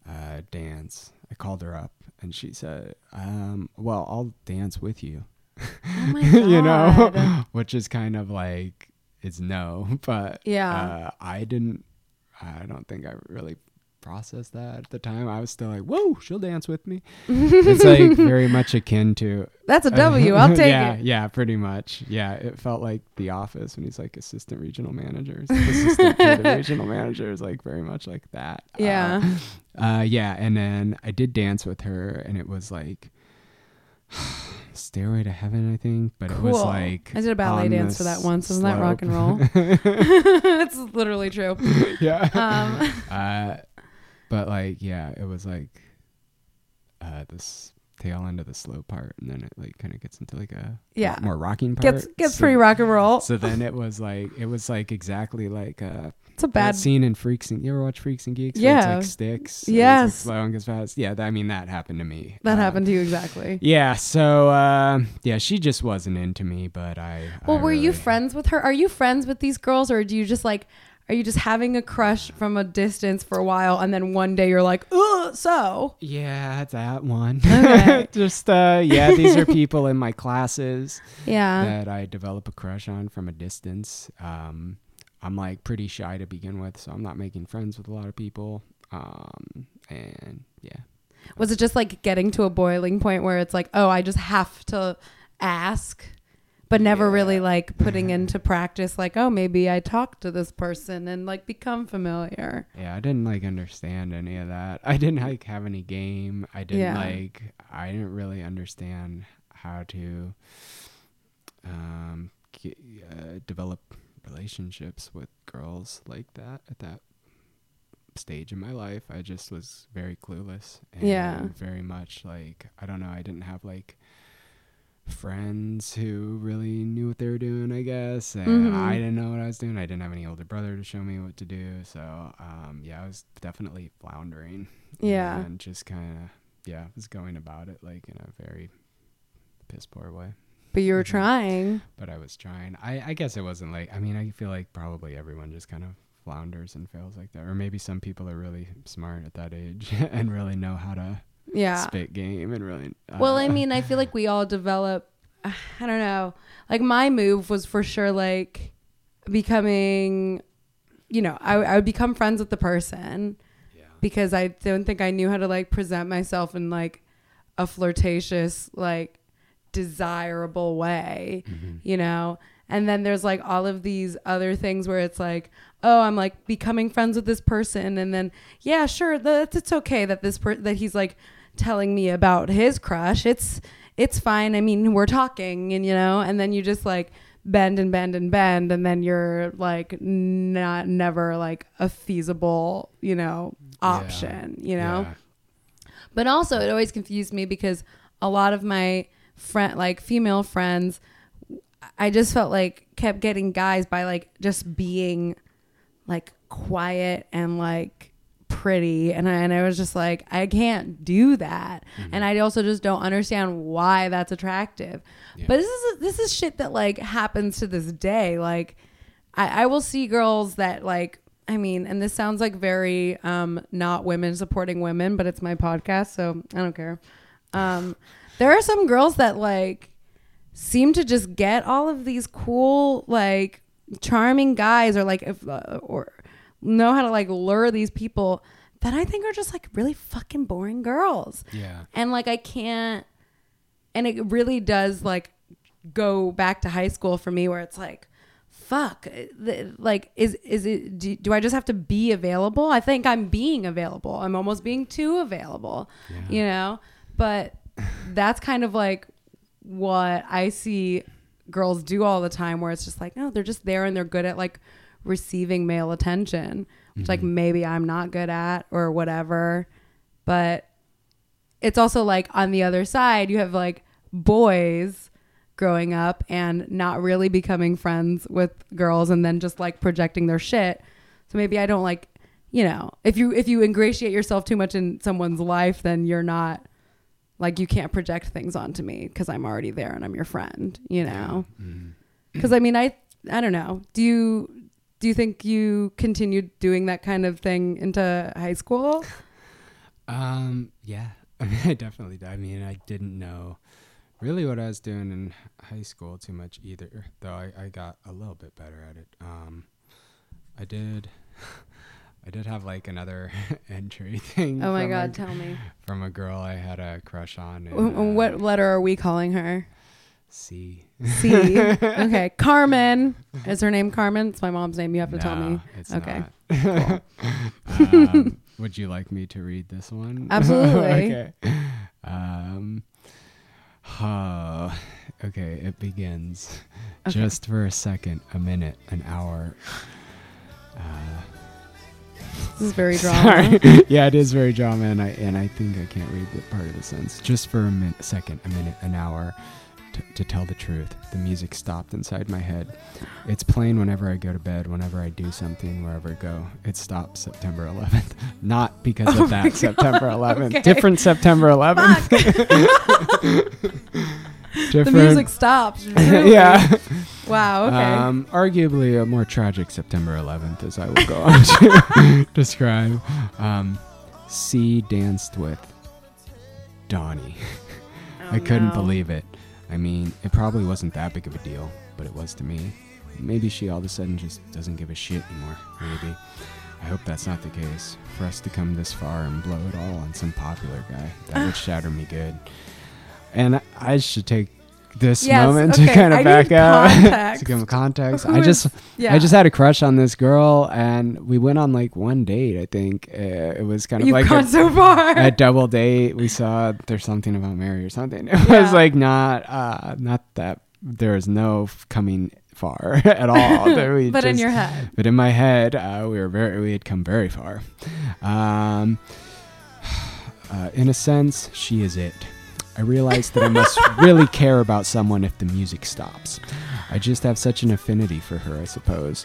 uh, dance. I called her up, and she said, um, "Well, I'll dance with you." Oh my you know, which is kind of like it's no, but Yeah. uh, I didn't. I don't think I really processed that at the time. I was still like, "Whoa, she'll dance with me." it's like very much akin to That's a W. I'll take yeah, it. Yeah, pretty much. Yeah, it felt like The Office when he's like assistant regional manager. He's like assistant to the regional manager is like very much like that. Uh, Yeah. Uh, yeah, and then I did dance with her, and it was like Stairway to Heaven, I think. But it was like I did a ballet dance for that once. Isn't that rock and roll? That's literally true. yeah. Um, uh, but like, yeah, it was like uh, this tail end of the slow part, and then it like kind of gets into like a Yeah. more rocking part. gets gets So- pretty rock and roll. So then it was like it was like exactly like uh It's a bad. scene in Freaks and you ever watch Freaks and Geeks? Yeah. it's like sticks. and it's, like, Yes. slow and gets fast. Yeah, that, I mean that happened to me. That Uh, happened to you exactly. Yeah. So uh, yeah, she just wasn't into me, but I. Well, I were you friends with her? Are you friends with these girls, or do you just like? Are you just having a crush from a distance for a while, and then one day you're like, "Oh, so." Yeah, that one. Okay. just uh, yeah, these are people in my classes Yeah. that I develop a crush on from a distance. Um, I'm like pretty shy to begin with, so I'm not making friends with a lot of people. Um, and yeah. Was it just like getting to a boiling point where it's like, oh, I just have to ask, but never Yeah. really like putting into practice, like, oh, maybe I talk to this person and like become familiar. Yeah, I didn't like understand any of that. I didn't like have any game. I didn't Yeah. like I didn't really understand how to um ge- uh, develop relationships with girls like that at that stage in my life. I just was very clueless and Yeah. very much like I don't know, I didn't have like friends who really knew what they were doing, I guess. And Mhm. I didn't know what I was doing. I didn't have any older brother to show me what to do. So, um, yeah, I was definitely floundering. Yeah. And just kind of, yeah, was going about it like in a very piss poor way. But you were Mhm. trying. But I was trying. I, I guess it wasn't like, I mean, I feel like probably everyone just kind of flounders and fails like that. Or maybe some people are really smart at that age and really know how to Yeah. spit game and really. Uh, Well, I mean, I feel like we all develop. I don't know. Like my move was for sure like becoming, you know, I, I would become friends with the person yeah. because I don't think I knew how to like present myself in like a flirtatious, like desirable way, Mhm. you know. And then there's like all of these other things where it's like, oh, I'm like becoming friends with this person, and then yeah, sure, that's it's okay that this per- that he's like telling me about his crush. It's it's fine. I mean, we're talking, and you know, and then you just like bend and bend and bend, and then you're like not never like a feasible, you know, option, you know. Yeah. But also, it always confused me because a lot of my friend, like female friends, I just felt like kept getting guys by like just being like quiet and like pretty, and I, and I was just like, I can't do that, and I also just don't understand why that's attractive. Yeah. But this is this is shit that like happens to this day. Like, I, I will see girls that like I mean, and this sounds like very um not women supporting women, but it's my podcast, so I don't care. Um there are some girls that like seem to just get all of these cool like charming guys or like if uh, or know how to like lure these people that I think are just like really fucking boring girls Yeah. and like I can't and it really does like go back to high school for me where it's like fuck eh, the- like is is it do, do I just have to be available I think I'm being available I'm almost being too available Yeah. you know but that's kind of like what I see girls do all the time where it's just like no they're just there and they're good at like receiving male attention which like Mhm. maybe I'm not good at or whatever. But it's also like on the other side you have like boys growing up and not really becoming friends with girls and then just like projecting their shit. So maybe i don't like you know if you if you ingratiate yourself too much in someone's life then you're not like you can't project things onto me because i'm already there and i'm your friend you know? Because i mean i i don't know. Do you do you think you continued doing that kind of thing into high school Um. Yeah. I mean, I definitely. did. I mean, I didn't know really what I was doing in high school too much either. Though I, I got a little bit better at it. Um. I did. I did have like another entry thing. oh my god A, tell me from a girl I had a crush on. in, W- uh, what letter are we calling her C. C. okay, Carmen. Is her name Carmen? It's my mom's name. You have to tell me. It's Okay. not. um, would you like me to read this one? Absolutely. okay. Um, oh, okay, it begins. Okay. Just for a second, a minute, an hour. Uh, This is very drama. Sorry. yeah, it is very drama, and I and I think I can't read the part of the sentence. Just for a min- second, a minute, an hour. T- to tell the truth, the music stopped inside my head. It's playing whenever I go to bed, whenever I do something, wherever I go. It stopped September 11th. Not because Oh of that September 11th. Okay. Different September 11th. the music stops. Really? yeah. Wow. Okay. Um, arguably a more tragic September 11th, as I will go on to describe. Um, C danced with Donnie. Oh, I couldn't no. believe it. I mean, it probably wasn't that big of a deal, but it was to me. Maybe she all of a sudden just doesn't give a shit anymore. Maybe. I hope that's not the case. For us to come this far and blow it all on some popular guy, that would shatter me good. And I should take this Yes, moment okay, to kind of need back out context. to give context. Who I just is- Yeah. I just had a crush on this girl, and we went on like one date. I think uh, it was kind of You've like gone a, so far. a double date. We saw there's something about Mary or something. It Yeah. was like not uh, not that there was no f- coming far at all. But in your head. but in my head, uh, we were very we had come very far. Um, uh, in a sense, she is it. I realized that I must really care about someone if the music stops. I just have such an affinity for her, I suppose.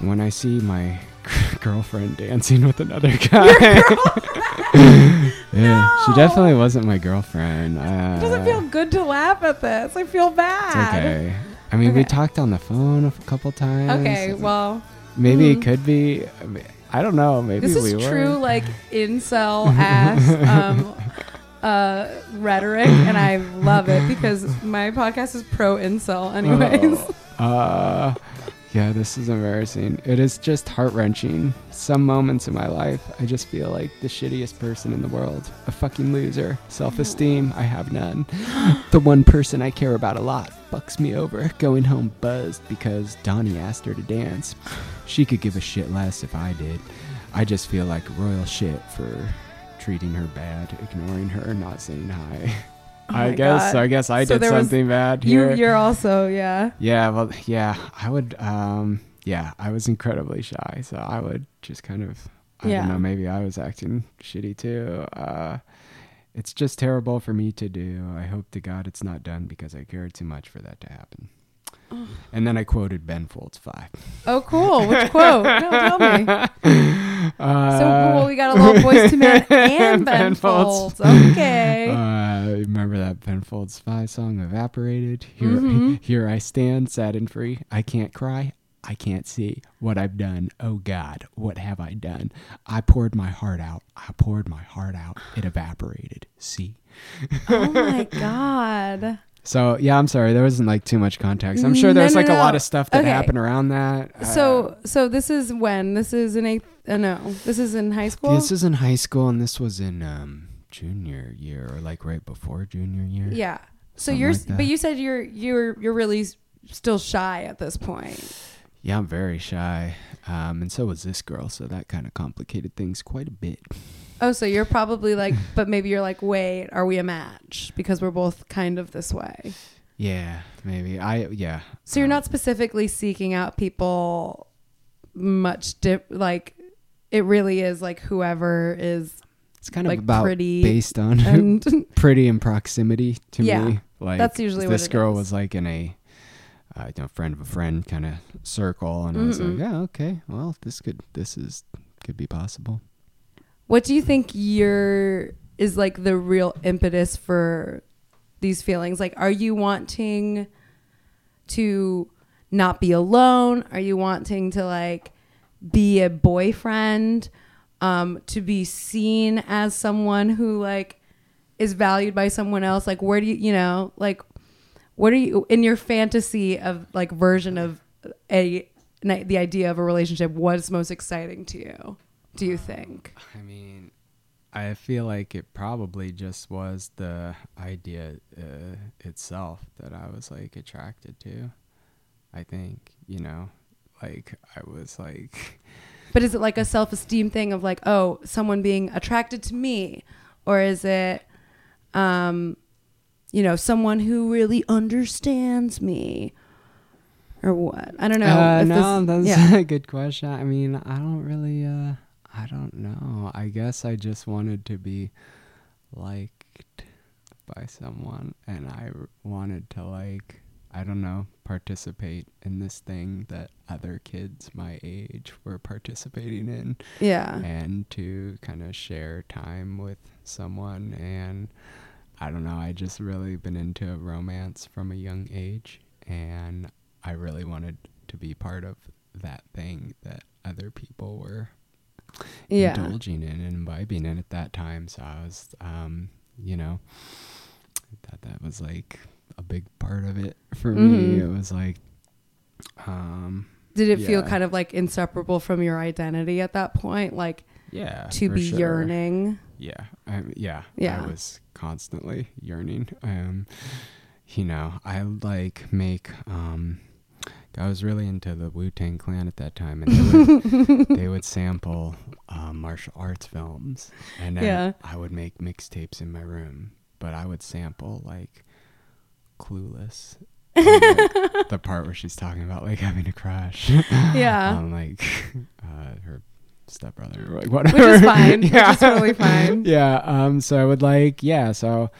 When I see my girlfriend dancing with another guy, yeah, she No. definitely wasn't my girlfriend. Uh, It doesn't feel good to laugh at this. I feel it's bad. okay. I mean, we talked on the phone a couple times. Okay, well, maybe Mhm. it could be. I, mean, I don't know. Maybe This we is were. true, like incel ass um, uh, rhetoric, and I love it because my podcast is pro incel, anyways. Oh, uh, yeah, this is embarrassing. It is just heart wrenching. Some moments in my life, I just feel like the shittiest person in the world. A fucking loser. Self esteem, I have none. the one person I care about a lot fucks me over. Going home buzzed because Donnie asked her to dance. She could give a shit less if I did. I just feel like royal shit for treating her bad, ignoring her, not saying hi. Oh I guess God. I guess I So did there was- something bad You, here. you're also, yeah. Yeah, well, yeah, I would. Um, yeah, I was incredibly shy, so I would just kind of. I Yeah. don't know. Maybe I was acting shitty too. Uh, it's just terrible for me to do. I hope to God it's not done because I care too much for that to happen. Oh. And then I quoted Ben Folds Five. Oh, cool. Which quote? No, tell me. Uh, So cool. We got a little voice to man and Ben, Ben Folds. Folds. Okay. Uh, remember that Ben Folds Five song, "Evaporated"? Here, Mhm. here I stand, sad and free. I can't cry. I can't see what I've done. Oh God, what have I done? I poured my heart out. I poured my heart out. It evaporated. See. oh my God. So yeah, I'm sorry. There wasn't like too much context. I'm sure No, there's no, like a lot of stuff that Okay. happened around that. Uh, So, so this is when? This is in eighth. Uh, no, this is in high school. this is in high school, and this was in um, junior year, or like right before junior year. yeah. So Something you're, like but you said you're you're you're really still shy at this point. Yeah, I'm very shy. Um, and so was this girl, so that kind of complicated things quite a bit. Oh, so you're probably like, but maybe you're like, wait, are we a match? Because we're both kind of this way. Yeah, maybe. I yeah. So you're Um, not specifically seeking out people much dip like it really is like whoever is It's kind of like about pretty based on and pretty and proximity to Yeah, me. Like that's usually what this girl is. was like in a uh, you know, friend of a friend kind of circle, and I was like, yeah, okay, well, this could this is could be possible. What do you think your is like the real impetus for these feelings? Like are you wanting to not be alone? Are you wanting to like be a boyfriend? Um, to be seen as someone who like is valued by someone else? Like where do you you know, like what are you in your fantasy of like version of a the idea of a relationship what's most exciting to you do you think I mean, I feel like it probably just was the idea uh, itself that I was like attracted to. I think you know, like I was like. but is it like a self-esteem thing of like oh someone being attracted to me or is it um you know someone who really understands me or what i don't know Uh, no, this- that's yeah. a good question. I mean, I don't really, uh, I don't know. I guess I just wanted to be liked by someone, and I r- wanted to like, I don't know, participate in this thing that other kids my age were participating in, yeah and to kind of share time with someone. And I don't know, I just really been into romance from a young age, and I really wanted to be part of that thing that other people were yeah indulging in and imbibing in at that time. So I was, um, you know, I thought that was like a big part of it for me. Mhm. It was like, um, did it feel kind of like inseparable from your identity at that point like yeah, to be sure. yearning Yeah, um, yeah, Yeah. I was constantly yearning. Um, you know, I like make. Um, I was really into the Wu Tang Clan at that time, and they would, they would sample uh, martial arts films, and then Yeah. I would make mixtapes in my room. But I would sample like Clueless, and, like, the part where she's talking about like having a crush yeah on like uh, her stepbrother or like which is fine which Yeah. is totally fine yeah. Um. So I would like yeah. So,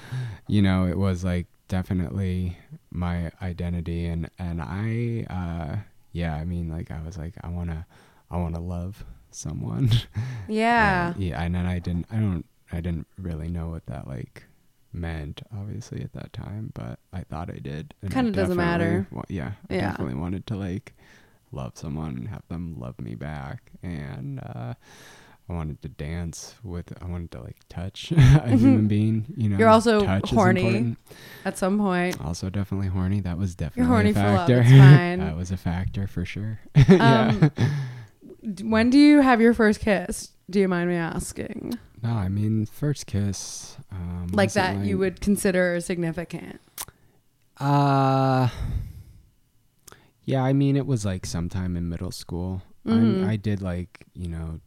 you know, it was like definitely my identity, and and I uh yeah. I mean, like I was like I wanna I wanna love someone. yeah And, yeah. And then I didn't. I don't. I didn't really know what that like meant obviously at that time but i thought i did Kinda doesn't matter. wa- yeah i Yeah. definitely wanted to like love someone and have them love me back. And uh, I wanted to dance with. I wanted to like touch a human being. You know, You're also horny. At some point. Also, definitely horny. That was definitely horny a factor. it's fine. that was a factor for sure. yeah. Um, when do you have your first kiss? Do you mind me asking? No, I mean first kiss. Um, Like that you would consider significant. Uh, yeah. I mean, it was like sometime in middle school. Mhm. I, I did like you know,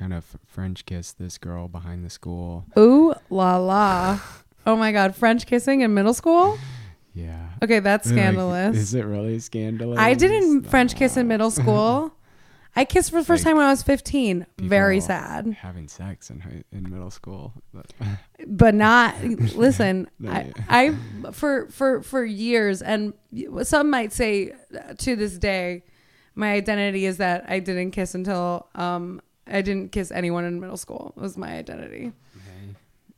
kind of French kiss this girl behind the school. Ooh la la. Oh my god, French kissing in middle school? Yeah. Okay, that's Like, scandalous. is it really scandalous? I didn't French kiss in middle school. I kissed for the first Like, time when I was 15. Very sad. Having sex in high, in middle school. But But not listen, No, I, yeah. I for for for years and some might say uh, to this day my identity is that I didn't kiss until um I didn't kiss anyone in middle school. It was my identity.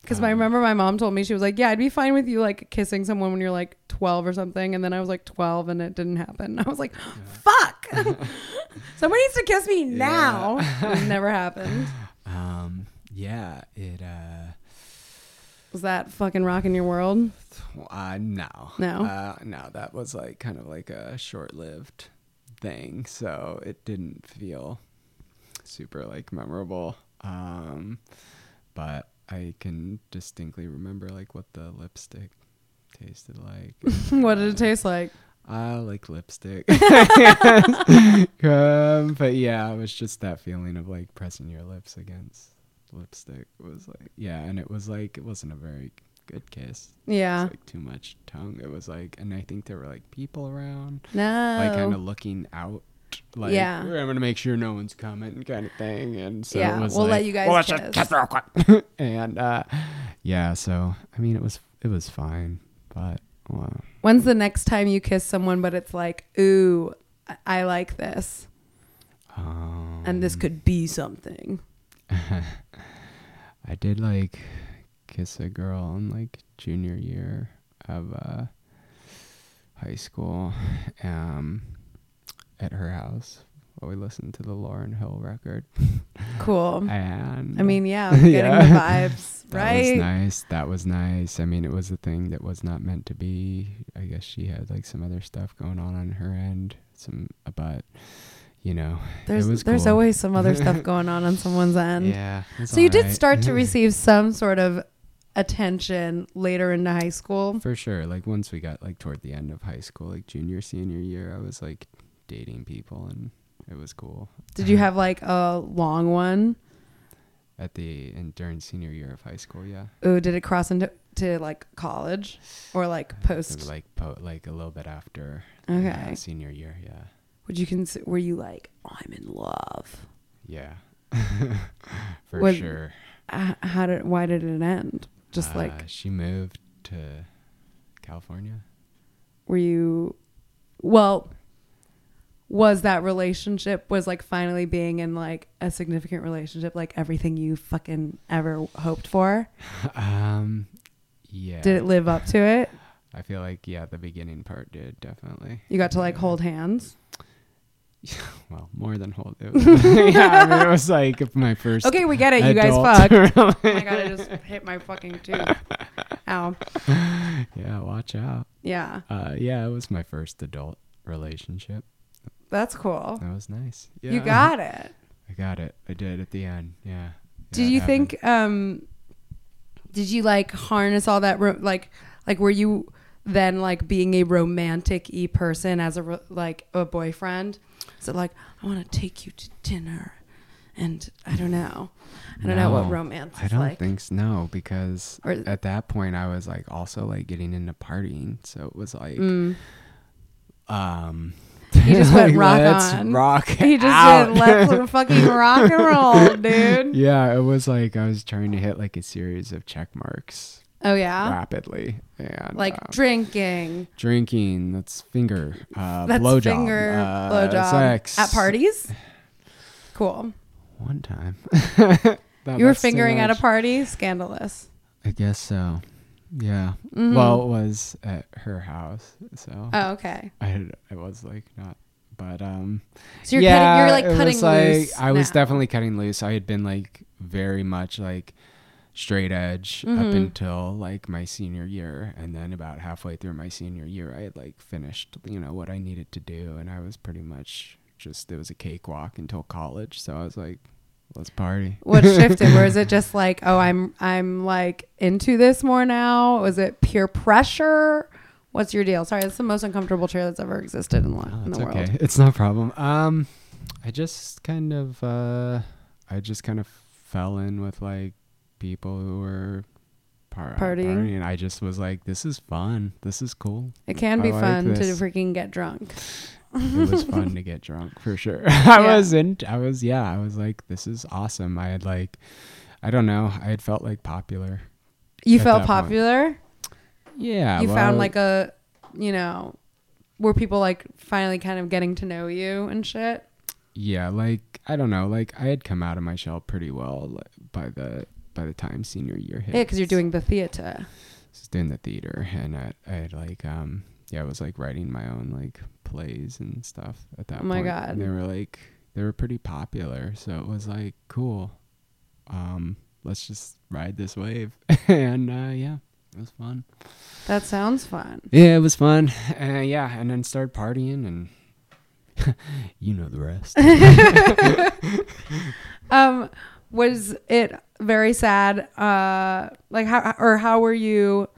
Because I Um, remember my mom told me she was like, "Yeah, I'd be fine with you like kissing someone when you're like 12 or something," and then I was like 12 and it didn't happen. I was like, "Fuck! Someone needs to kiss me now." it never happened. um, yeah. It uh. Was that fucking rocking your world? Uh, no. No? Uh, no, that was like kind of like a short lived thing. So it didn't feel super like memorable. Um, but I can distinctly remember like what the lipstick tasted like. what did it taste like? I like lipstick. um, but yeah, it was just that feeling of like pressing your lips against lipstick It was like, yeah, and it was like, it wasn't a very good kiss. Yeah. Like too much tongue. It was like, and I think there were like people around, No. like kind of looking out. Like, Yeah. we're gonna make sure no one's coming, kind of thing. And so Yeah, we'll let you guys "Well, let's just kiss." kiss real quick. and uh, yeah, so I mean, it was it was fine, but well, When's the next time you kiss someone, but it's like, ooh, I, I like this, um, and this could be something. I did like kiss a girl in like junior year of uh, high school, um, at her house while we listened to the Lauryn Hill record. Cool. And I mean, yeah, getting Yeah. the vibes, that right? was nice. That was nice. I mean, it was a thing that was not meant to be. I guess she had like some other stuff going on on her end. Some, but you know, There's there's cool. always some other stuff going on on someone's end. yeah. So you did start to receive some sort of attention later into high school. For sure. Like once we got like toward the end of high school, like junior, senior year, I was like dating people and it was cool. Did you have like a long one? At the and during senior year of high school, yeah. Ooh, did it cross into to like college or like post? like po- like a little bit after Okay. uh, senior year, yeah. Would you consider? Were you like, oh, I'm in love? Yeah. For sure. Uh, how did? Why did it end? Just Uh, like, she moved to California. were you? Well, was that relationship was like finally being in like a significant relationship, like everything you fucking ever hoped for? um yeah. Did it live up to it? I feel like yeah, the beginning part did definitely. You got to like Yeah. hold hands. well, more than hold it. Was, yeah, I mean, it was like my first Okay, we get it. You guys fucked. Oh my god, I just hit my fucking tooth. Ow. yeah, watch out. Yeah, Uh, yeah, it was my first adult relationship. That's cool. That was nice. Yeah, You got it. I got it. I did at the end. Yeah. Did Yeah, it you happened. think? Um, did you like harness all that? Ro- like, like were you then like being a romantic e person as a ro- like a boyfriend? So like I want to take you to dinner, and I don't know, I don't know what No, romance I don't like. think s- no because Or- at that point I was like also like getting into partying, so it was like Mm. um. He just went like, rock let's on. Rock. He just out. did let's fucking rock and roll, dude. Yeah, it was like I was trying to hit like a series of check marks Oh yeah, rapidly and like um, drinking. drinking. That's finger. Uh, That's blowjob. finger uh, blowjob Sex at parties. Cool. One time. You were fingering at a party. Scandalous. I guess so. Yeah. Mhm. Well, it was at her house, so Oh, okay. I had, I was like not But um, So you're yeah, cutting, you're like it cutting was like loose. I was definitely cutting loose. I had been like very much like straight edge up Mhm. until like my senior year, and then about halfway through my senior year, I had like finished you know what I needed to do, and I was pretty much just it was a cakewalk until college. So I was like, let's party. What shifted? Where is it just like, oh, I'm I'm like into this more now? Was it peer pressure? What's your deal? Sorry, that's the most uncomfortable chair that's ever existed in, the Oh, in it's the world. okay. It's no problem. Um, I just kind of, uh, I just kind of fell in with like people who were par- Partying? partying. I just was like, this is fun. This is cool. It can I be like fun to freaking get drunk. It was fun to get drunk for sure. I Yeah. was in. I was yeah. I was like, this is awesome. I had like, I don't know. I had felt like popular. You felt that point. popular. Yeah. you found like a, you know, were people like finally kind of getting to know you and shit? yeah like i don't know like i had come out of my shell pretty well like, by the by the time senior year hit Yeah, because you're doing the theater. I was doing the theater and I, I had like um yeah I was like writing my own like plays and stuff at that Oh my point. God. and they were like they were pretty popular so it was like cool um let's just ride this wave and uh yeah it was fun That sounds fun. yeah it was fun uh, yeah and then started partying and you know the rest Um, was it very sad? Uh, like how or how were you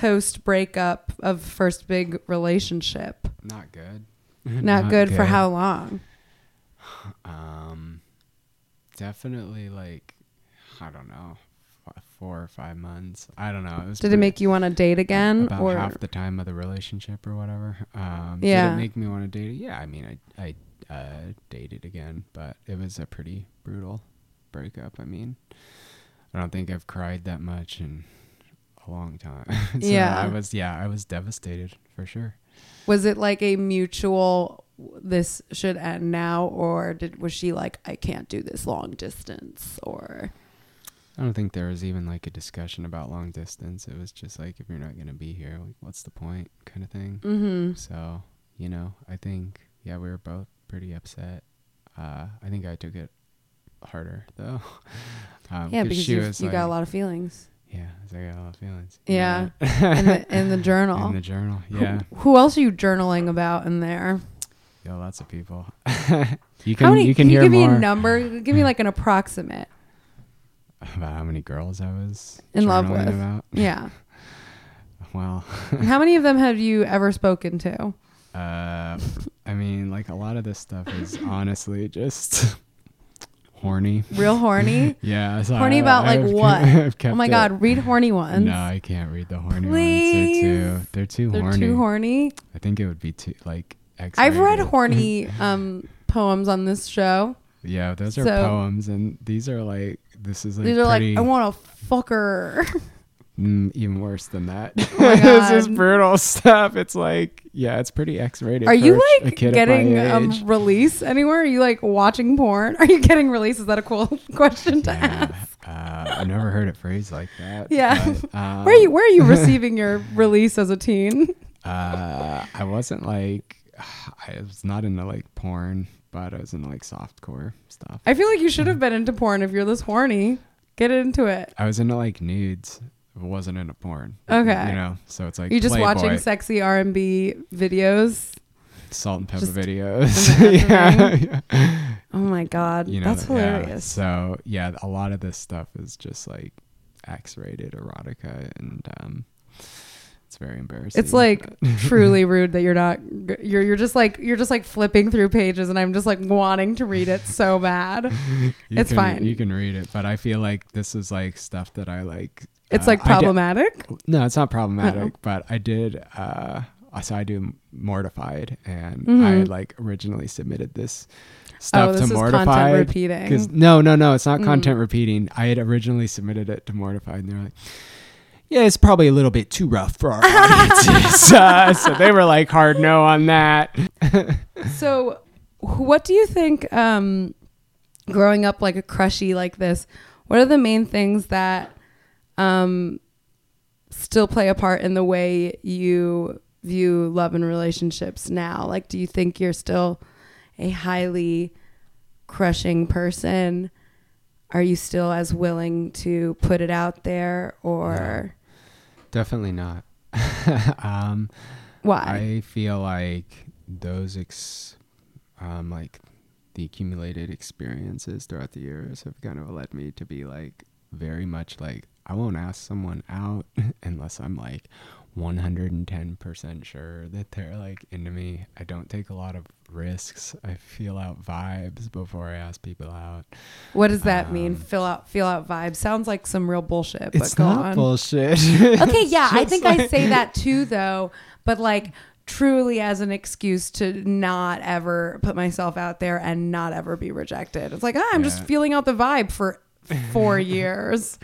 post breakup of first big relationship? not good Not, good, for how long? Um, definitely like I don't know, f- four or five months. I don't know. It was Did it make you want to date again, about or half the time of the relationship or whatever? Um, Yeah. Did it make me want to date? Yeah. I mean, I I uh, dated again, but it was a pretty brutal breakup. I mean, I don't think I've cried that much in a long time. so Yeah. I was yeah I was devastated for sure. was it like a mutual? This should end now, or did was she like, I can't do this long distance, or I don't think there was even like a discussion about long distance. It was just like if you're not gonna be here, like what's the point, kind of thing. mm-hmm. So you know, I think yeah, we were both pretty upset. Uh, I think I took it harder though. um, yeah, because she you was you got a lot of feelings Yeah, I got a lot of feelings. Yeah. Yeah. in the in the journal. In the journal. Yeah. Who, else are you journaling about in there? Yeah, lots of people. you can how many? you can, you hear give me a number? Give me like an approximate. about how many girls I was In love with. About. Yeah. Well, how many of them have you ever spoken to? Uh, I mean, like a lot of this stuff is honestly just horny. Real horny. Yeah, so Horny I- about, like, I've what? Oh my it- god, read horny ones. No, I can't read the horny Please. ones. They're too. They're too They're horny. too horny. I think it would be too like. X-rated. I've read horny um poems on this show. Yeah, those are poems, and these are like. This is like These are like I want to fucker. mm, even worse than that. Oh this is brutal stuff. It's like, yeah, it's pretty X-rated. Are you a like kid getting um release anywhere? Are you like watching porn? Are you getting release? Is that a cool question to Yeah, ask? uh, I never heard it phrased like that. Yeah. but, um, Where are you where are you receiving your release as a teen? Uh, I wasn't like, I was not into like porn, but I was into like softcore stuff. I feel like you should have been into porn if you're this horny. Get into it. I was into like nudes. Wasn't into porn. Okay. You know, so it's like you're just Playboy, watching sexy R and B videos. Salt-N-Pepa just- videos. yeah, yeah. Oh my god, You know, that's yeah. hilarious. So yeah, a lot of this stuff is just like X-rated erotica, and um, it's very embarrassing. It's like truly rude that you're not you're you're just like you're just like flipping through pages and I'm just like wanting to read it so bad. It's can, fine. You can read it, but I feel like this is like stuff that I like. It's uh, like I did- problematic. no, it's not problematic, Oh. but I did. Uh, so I do Mortified, and I Mhm. had like originally submitted this stuff oh, this to Mortified. content Because repeating. no, no, no, it's not Mm. content repeating. I had originally submitted it to Mortified, and they're like, "Yeah, it's probably a little bit too rough for our audiences." uh, so they were like hard no on that. So, what do you think? Um, growing up like a crushy like this, what are the main things that um, still play a part in the way you view love and relationships now? Like, do you think you're still a highly crushing person, are you still as willing to put it out there or Definitely not. um, why? I feel like those ex, um, like the accumulated experiences throughout the years have kind of led me to be like very much like I won't ask someone out unless I'm like 110% sure that they're like into me. I don't take a lot of risks. I feel out vibes before I ask people out. what does that mean? Feel out feel out vibes. Sounds like some real bullshit, but It's go not on. bullshit. okay, yeah, I think I say that too, though. But like, truly as an excuse to not ever put myself out there and not ever be rejected. It's like ah, I'm just feeling out the vibe for four years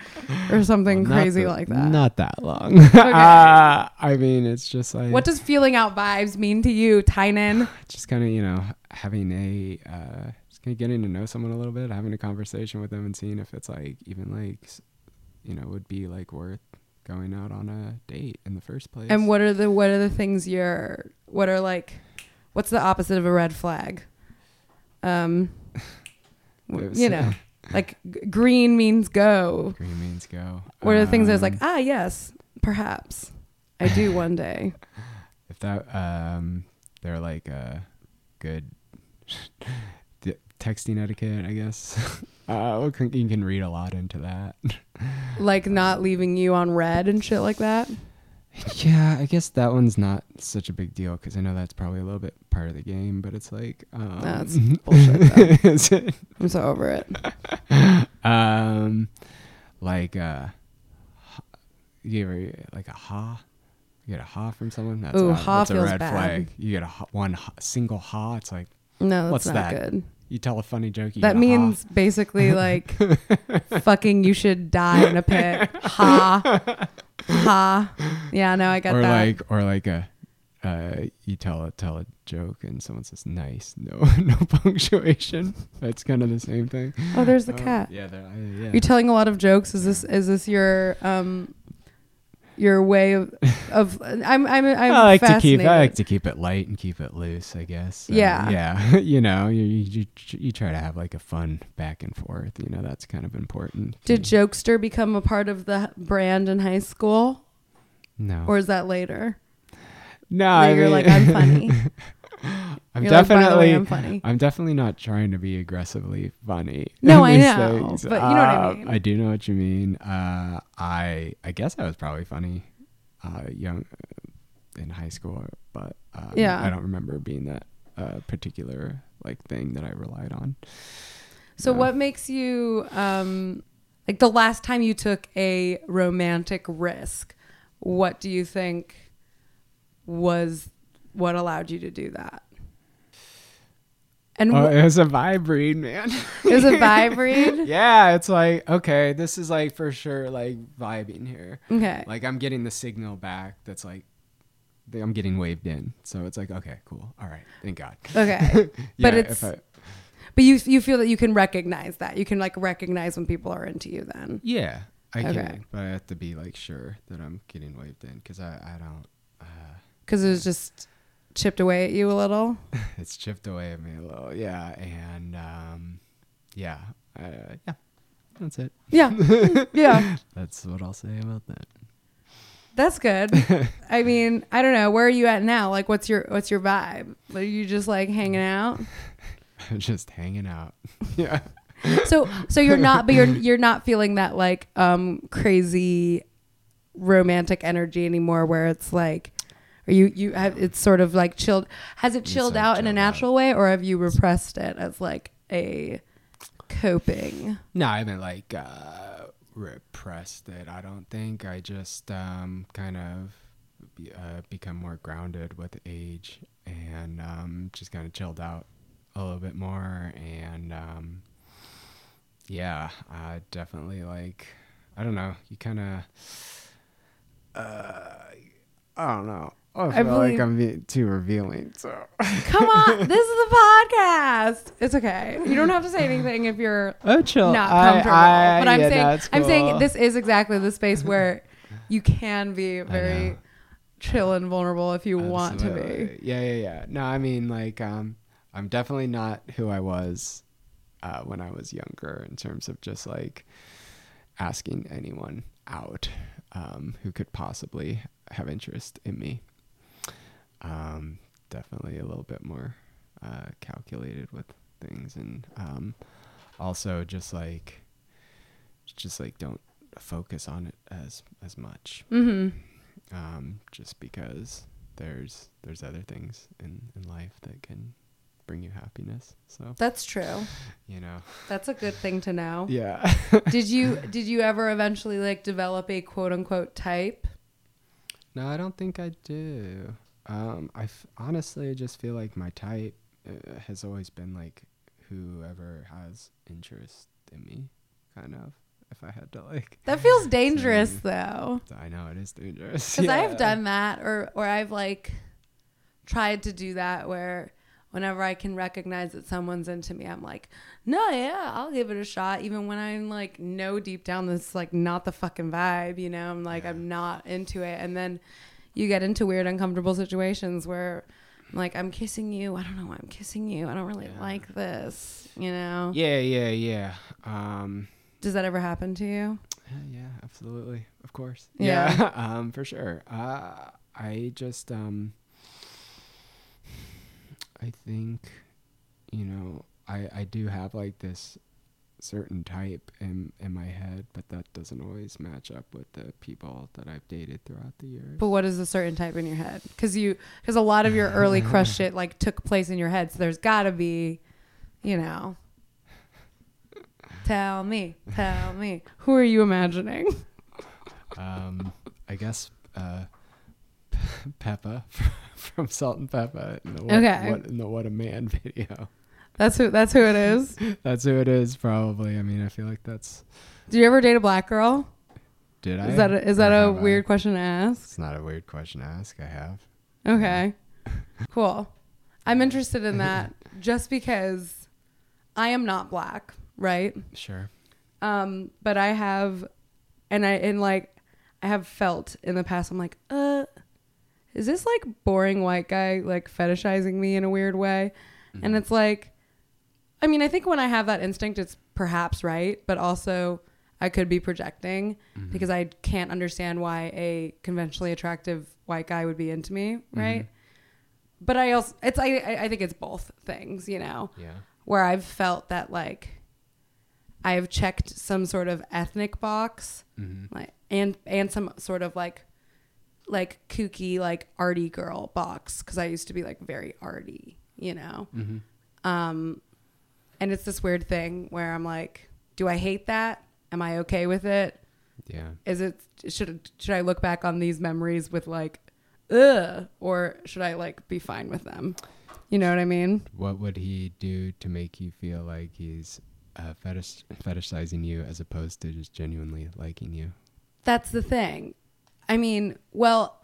or something Not crazy the- like that. Not that long. uh, I mean, it's just like what does feeling out vibes mean to you, Tynan? just kind of you know having a uh, just kind of getting to know someone a little bit, having a conversation with them, and seeing if it's like even like you know would be like worth going out on a date in the first place. And what are the what are the things you're what are like what's the opposite of a red flag? Um you know, like g- green means go. green means go. What of the things I was like, Um, ah, yes, perhaps I do one day. if that um they're like a good the texting etiquette, I guess. uh, you can read a lot into that. like not leaving you on red and shit like that. Yeah, I guess that one's not such a big deal because I know that's probably a little bit part of the game, but it's like, um, That's bullshit, though. is it? I'm so over it. Um, like, uh, you ever like a ha? You get a ha from someone? That's Ooh, a, ha that's a red bad. flag. You get a ha, one ha, single ha. It's like No, that's What's not that? good. you tell a funny joke. You That a ha. means basically like fucking you should die in a pit. Ha. Ha. Yeah, no, I got or that. like or like a uh, you tell a tell a joke and someone says nice, no no punctuation. That's kind of the same thing. oh, there's the Uh, cat. Yeah, there- I- yeah. You're telling a lot of jokes. Is this is this your um your way of of I'm I'm I'm I like to keep. I like to keep it light and keep it loose. I guess. Uh, Yeah. yeah. you know, you, you you try to have like a fun back and forth. You know, that's kind of important. Did Jokester become a part of the brand in high school, no or is that later? no? I you're like, I'm funny. I'm You're like, definitely way, I'm funny. I'm definitely not trying to be aggressively funny. No, I know, things. but you know what I Uh, mean. I do know what you mean. Uh, I I guess I was probably funny, uh, young uh, in high school, but um, Yeah. I don't remember being that uh, particular like thing that I relied on. So what makes you um like the last time you took a romantic risk, what do you think was what allowed you to do that? And Oh, wh- it was a vibe read, man. it was a vibe read? yeah, it's like okay, this is like for sure like vibing here. Okay. Like I'm getting the signal back. That's like. I'm getting waved in, so it's like okay, cool, all right, thank God. Okay. yeah, But it's- I, But you you feel that you can recognize that. You can like recognize when people are into you then. Yeah, I Okay. can, but I have to be like sure that I'm getting waved in because I, I don't. Uh, Cuz it was just chipped away at you a little. it's chipped away at me a little. Yeah, and um, yeah, uh, yeah, that's it. Yeah. yeah. That's what I'll say about that. That's good. I mean, I don't know. Where are you at now? Like what's your what's your vibe? Are you just like hanging out? Just hanging out. yeah. So so you're not but you're you're not feeling that like um crazy romantic energy anymore where it's like are you you have it's sort of like chilled has it chilled out in a natural way or have you repressed it as like a coping? No, I haven't like uh, repressed it. I don't think. I just um, kind of be, uh, become more grounded with age and um, just kind of chilled out a little bit more. And um, yeah, I definitely like. I don't know. You kind of. Uh, I don't know. I I feel believe- like I'm being too revealing. So Come on, this is a podcast. It's okay. You don't have to say anything if you're oh, chill. not I- comfortable. I- but I'm yeah, saying that's I'm saying cool. this is exactly the space where you can be very know. chill and vulnerable if you want to be. Yeah, yeah, yeah. No, I mean like um I'm definitely not who I was uh, when I was younger in terms of just like asking anyone out um, who could possibly have interest in me. Um, definitely a little bit more uh, calculated with things, and um, also just like, just like don't focus on it as as much Mm-hmm. um, just because there's there's other things in, in life that can bring you happiness. So That's true. you know, That's a good thing to know. yeah. did you did you ever eventually like develop a quote unquote type? no, I don't think I do. Um, I f- honestly I just feel like my type uh, has always been like whoever has interest in me, kind of. If I had to like, That feels dangerous Same. though. I know it is dangerous. Because Yeah. I've done that, or or I've like tried to do that where whenever I can recognize that someone's into me, I'm like, no, yeah, I'll give it a shot, even when I'm like, no, deep down this like not the fucking vibe, you know. I'm like, Yeah. I'm not into it, and then you get into weird, uncomfortable situations where. I'm like I'm kissing you. I don't know why I'm kissing you. I don't really Yeah. like this. You know. Yeah, yeah, yeah. Um, Does that ever happen to you? Yeah, yeah, absolutely. Of course. Yeah. Yeah, um, for sure. Uh, I just, um, I think, you know, I, I do have like this certain type in, in my head, but that doesn't always match up with the people that I've dated throughout the years. But what is a certain type in your head? Because you, because a lot of your early crush shit like took place in your head, so there's got to be, you know. Tell me, tell me, who are you imagining? um, I guess, uh, Pepa from Salt-N-Pepa in the what, Okay. what, in the What a Man video. That's who. That's who it is. That's who it is, probably. I mean, I feel like that's. Do you ever date a black girl? Did I? Is that a, is that a have I? weird question to ask? It's not a weird question to ask. I have. Okay, cool. I'm interested in that just because I am not black, right? Sure. Um, but I have, and I and like I have felt in the past. I'm like, uh, is this like boring white guy like fetishizing me in a weird way? Mm-hmm. And it's like, I mean, I think when I have that instinct, it's perhaps right, but also I could be projecting Mm-hmm. because I can't understand why a conventionally attractive white guy would be into me, right? But I also, it's I I I think it's both things, you know Yeah. where I've felt that like I have checked some sort of ethnic box, Mm-hmm. like and and some sort of like like kooky like arty girl box because I used to be like very arty, you know. Mm-hmm. Um, and it's this weird thing where I'm like, do I hate that? Am I okay with it? Yeah. Is it should should I look back on these memories with like, ugh, or should I like be fine with them? You know what I mean? What would he do to make you feel like he's uh, fetish fetishizing you as opposed to just genuinely liking you? That's the thing. I mean, well,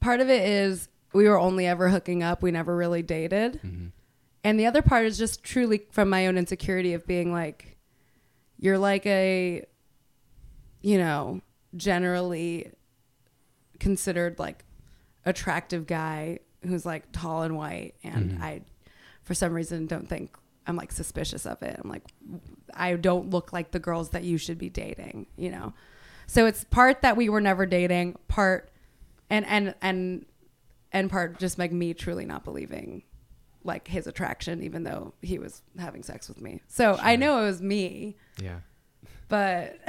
part of it is we were only ever hooking up. We never really dated. Mm-hmm. And the other part is just truly from my own insecurity of being like, you're like a, you know, generally considered like attractive guy who's like tall and white. And Mhm. I, for some reason, don't think I'm like suspicious of it. I'm like, I don't look like the girls that you should be dating, you know? So it's part that we were never dating, part, and, and, and, and part just like me truly not believing like his attraction, even though he was having sex with me. So I know it was me, Yeah. but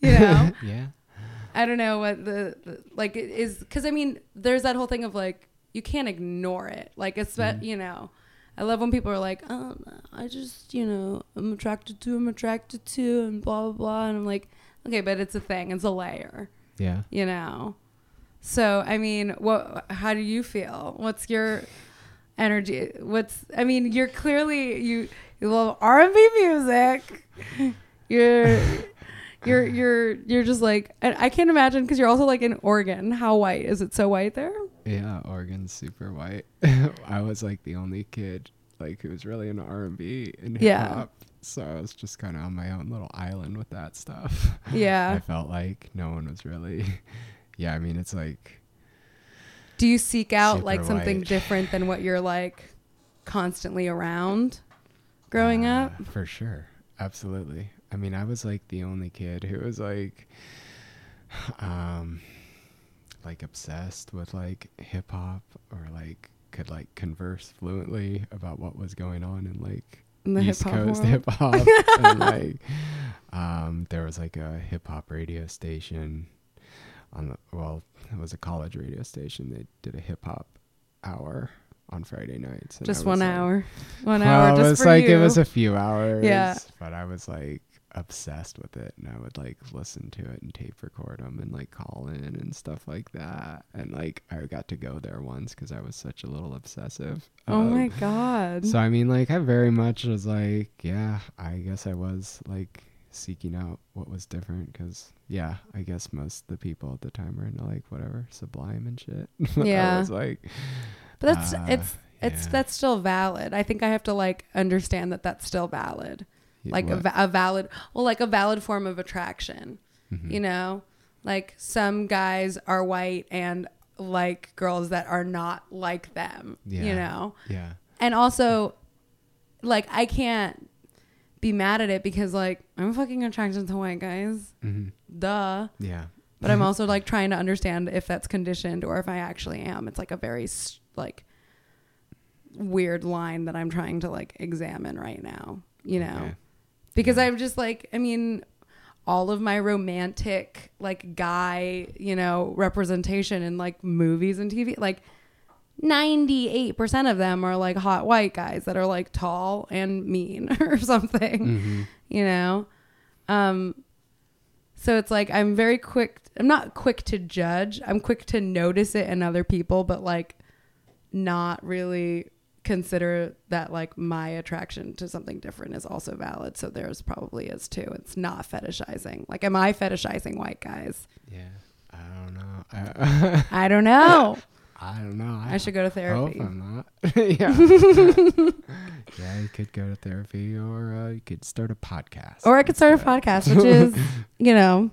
you know, yeah. I don't know what the, the like it is because I mean, there's that whole thing of like you can't ignore it. Like it's Mhm. you know, I love when people are like, oh, I just you know, I'm attracted to, I'm attracted to, and blah blah blah, and I'm like, okay, but it's a thing, it's a layer, Yeah. you know. So I mean, what? How do you feel? What's your energy? What's? I mean, you're clearly you you love R and B music. You're you're you're you're just like and I can't imagine because you're also like in Oregon. How white is it? So white there? Yeah. Oregon's super white. I was like the only kid like who was really into R and B and hip hop. Yeah. So I was just kind of on my own little island with that stuff. Yeah. I felt like no one was really. Yeah, I mean, it's like Do you seek out Super like something white. different than what you're like constantly around growing Uh, up? For sure. Absolutely. I mean, I was like the only kid who was like um like obsessed with like hip hop or like could like converse fluently about what was going on in like In the East hip hop Coast hip hop and like um there was like a hip hop radio station on the well, it was a college radio station. They did a hip hop hour on Friday nights. Just one like- hour. One well, hour it just was for like you. it was a few hours. Yeah. But I was like obsessed with it, and I would like listen to it and tape record them and like call in and stuff like that. And like I got to go there once because I was such a little obsessive. oh Um, my god. So I mean, like I very much was like, yeah, I guess I was like seeking out what was different because yeah, I guess most of the people at the time were into like whatever Sublime and shit. Yeah. was like, but that's uh, it's it's yeah. that's still valid. I think I have to like understand that that's still valid. Like a, a valid well like a valid form of attraction. Mhm. You know? Like some guys are white and like girls that are not like them, yeah. you know? yeah, And also, like, I can't be mad at it because, like, I'm fucking attracted to white guys. hmm Duh. yeah. But I'm also, like, trying to understand if that's conditioned or if I actually am. It's like a very, like, weird line that I'm trying to, like, examine right now, you know? Okay. Because Yeah. I'm just like, I mean, all of my romantic, like, guy, you know, representation in, like, movies and TV, like, 98% of them are like hot white guys that are like tall and mean or something, hmm you know? Um, so it's like I'm very quick, I'm not quick to judge, I'm quick to notice it in other people, but like not really consider that like my attraction to something different is also valid. So there's probably is too. It's not fetishizing. Like, am I fetishizing white guys? Yeah, I don't know. I, I don't know. I don't know. I should go to hope therapy. I'm not. yeah. yeah, you could go to therapy, or uh, you could start a podcast. Or I could start a podcast, which is, you know,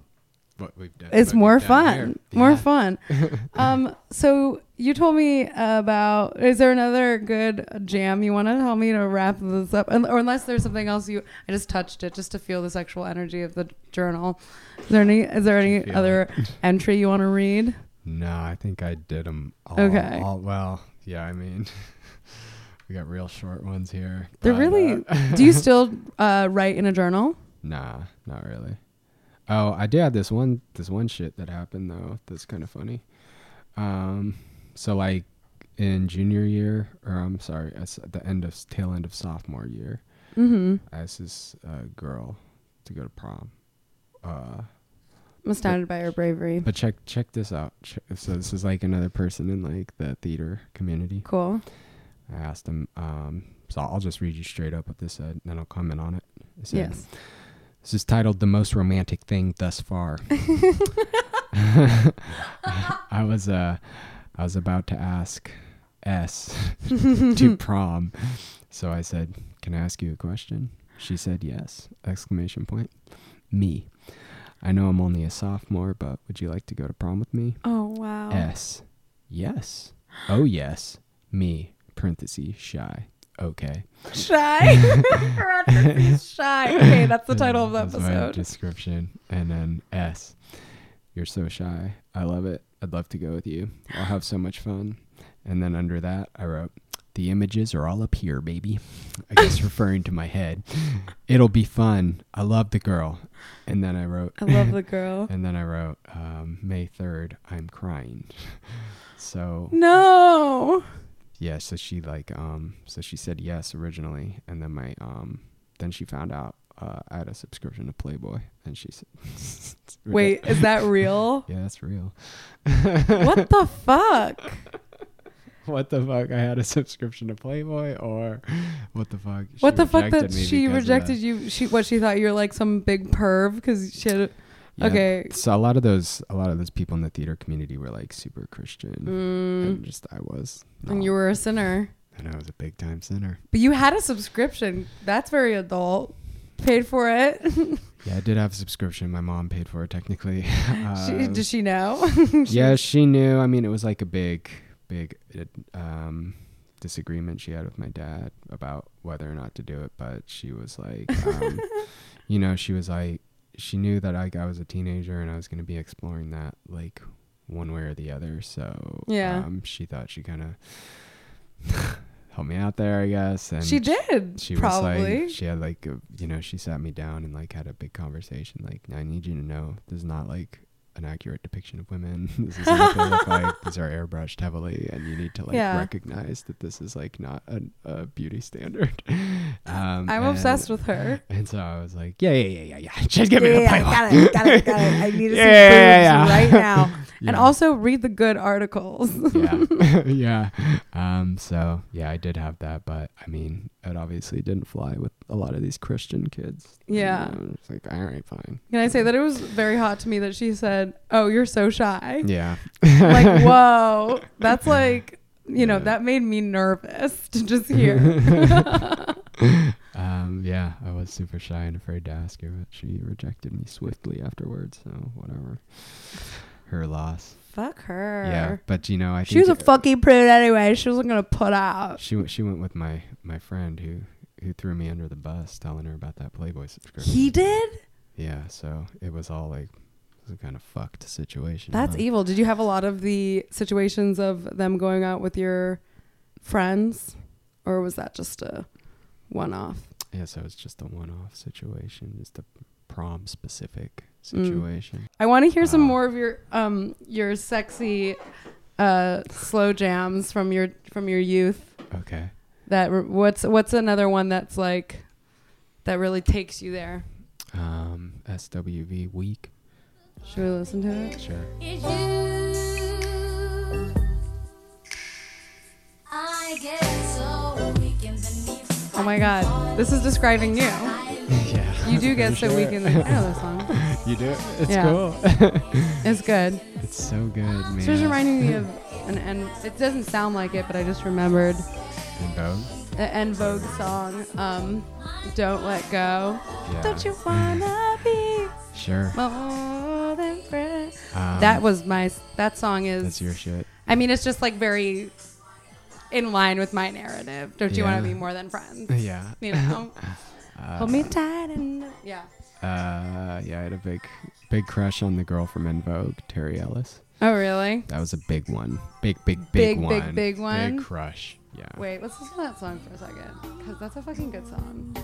What we've done. it's more fun. here. More fun. um, so you told me about. Is there another good jam you want to tell me to wrap this up, Un- or unless there's something else you? I just touched it just to feel the sexual energy of the journal. Is there any? Is there any other entry you want to read? No, I think I did them all. Okay. all- well, yeah, I mean, we got real short ones here. They're really. uh, do you still uh, write in a journal? Nah, not really. Oh, I did have this one this one shit that happened though. That's kind of funny. Um, so like in junior year, or I'm sorry, at the end of tail end of sophomore year, Mm-hmm. I asked this uh, girl to go to prom. Uh, I'm astounded by her bravery. but check check this out. So this is like another person in like the theater community. Cool. I asked him. Um, so I'll just read you straight up what this said, and then I'll comment on it. It said, Yes. This is titled "The Most Romantic Thing Thus Far." I was uh, I was about to ask S to prom, so I said, "Can I ask you a question?" She said, "Yes!" Exclamation point. Me. I know I'm only a sophomore, but would you like to go to prom with me? Oh wow. S. Yes. Oh yes. Me. Parentheses. Shy. Okay. Shy. Parentheses, shy. Okay, that's the title of the That's my episode. description. And then S. You're so shy. I love it. I'd love to go with you. I'll have so much fun. And then under that, I wrote, The images are all up here, baby. I guess referring to my head. It'll be fun. I love the girl. And then I wrote, I love the girl. and then I wrote, um, May 3rd, I'm crying. So No. yeah, so she like um so she said yes originally and then my um then she found out uh I had a subscription to Playboy and she said Wait, is that real? Yeah, that's real. what the fuck? What the fuck? I had a subscription to Playboy or what the fuck? She What the fuck that she rejected that. you? She what she thought you're like some big perv because she had. Yeah, Okay. So a lot of those a lot of those people in the theater community were like super Christian Mm, and just I was and you were a sinner, and I was a big time sinner. but you had a subscription. That's very adult. Paid for it. Yeah, I did have a subscription. My mom paid for it technically. she, Uh, does she know? yeah, she knew. I mean, it was like a big big um, disagreement she had with my dad about whether or not to do it, but she was like, um, you know, she was like, she knew that like I was a teenager and I was going to be exploring that like one way or the other. So Yeah. um, she thought she kind of helped me out there, I guess. And she did she was probably. like she had like a, you know she sat me down and like had a big conversation like i need you to know this is not like an accurate depiction of women this is what they look like these are airbrushed heavily and you need to like Yeah. recognize that this is like not a, a beauty standard um I'm and- obsessed with her. and so i was like yeah yeah yeah yeah yeah just give me Yeah, the yeah, Playboy. got it, got it, got it. I need to see Yeah, yeah, boobs right now. And also read the good articles. yeah yeah um so yeah i did have that but i mean it obviously didn't fly with a lot of these christian kids. Yeah. It's like all right fine. Can I say that it was very hot to me that she said, "Oh, you're so shy." yeah. Like, whoa, that's like, you know, that made me nervous to just hear. um yeah i was super shy and afraid to ask her but she rejected me swiftly afterwards so whatever. Her loss Fuck her. yeah but you know i She was a fucking prude anyway. She wasn't gonna put out. she went she went with my my friend who who threw me under the bus telling her about that playboy subscription He did. yeah so it was all like it was a kind of fucked situation That's huh? evil. Did you have a lot of the situations of them going out with your friends, or was that just a one-off? yeah so it was just a one-off situation just a prom specific Mm. situation I want to hear some more of your um your sexy uh slow jams from your from your youth. okay That re- what's what's another one that's like that really takes you there? um SWV Weak Should we listen to it? sure It's you. I get so weak in the knees. Oh my god, this is describing you. yeah You do get so Sure. weak in the. I know this song. You do? It's Yeah. cool. It's good. it's so good, man. It's just reminding me of an and it doesn't sound like it, but I just remembered En Vogue? an En Vogue song. Um, "Don't Let Go." Yeah. Don't you wanna be Sure. more than friends? Um, that was my. That song is. That's your shit. I mean, it's just like very in line with my narrative. Don't you want to be more than friends? Yeah. You know, Uh, hold me tight and yeah. Uh, yeah, I had a big, big crush on the girl from En Vogue, Terry Ellis. Oh really? That was a big one. Big, big, big, Big, one. big, big one? Big crush. Yeah. Wait, let's listen to that song for a second because that's a fucking good song.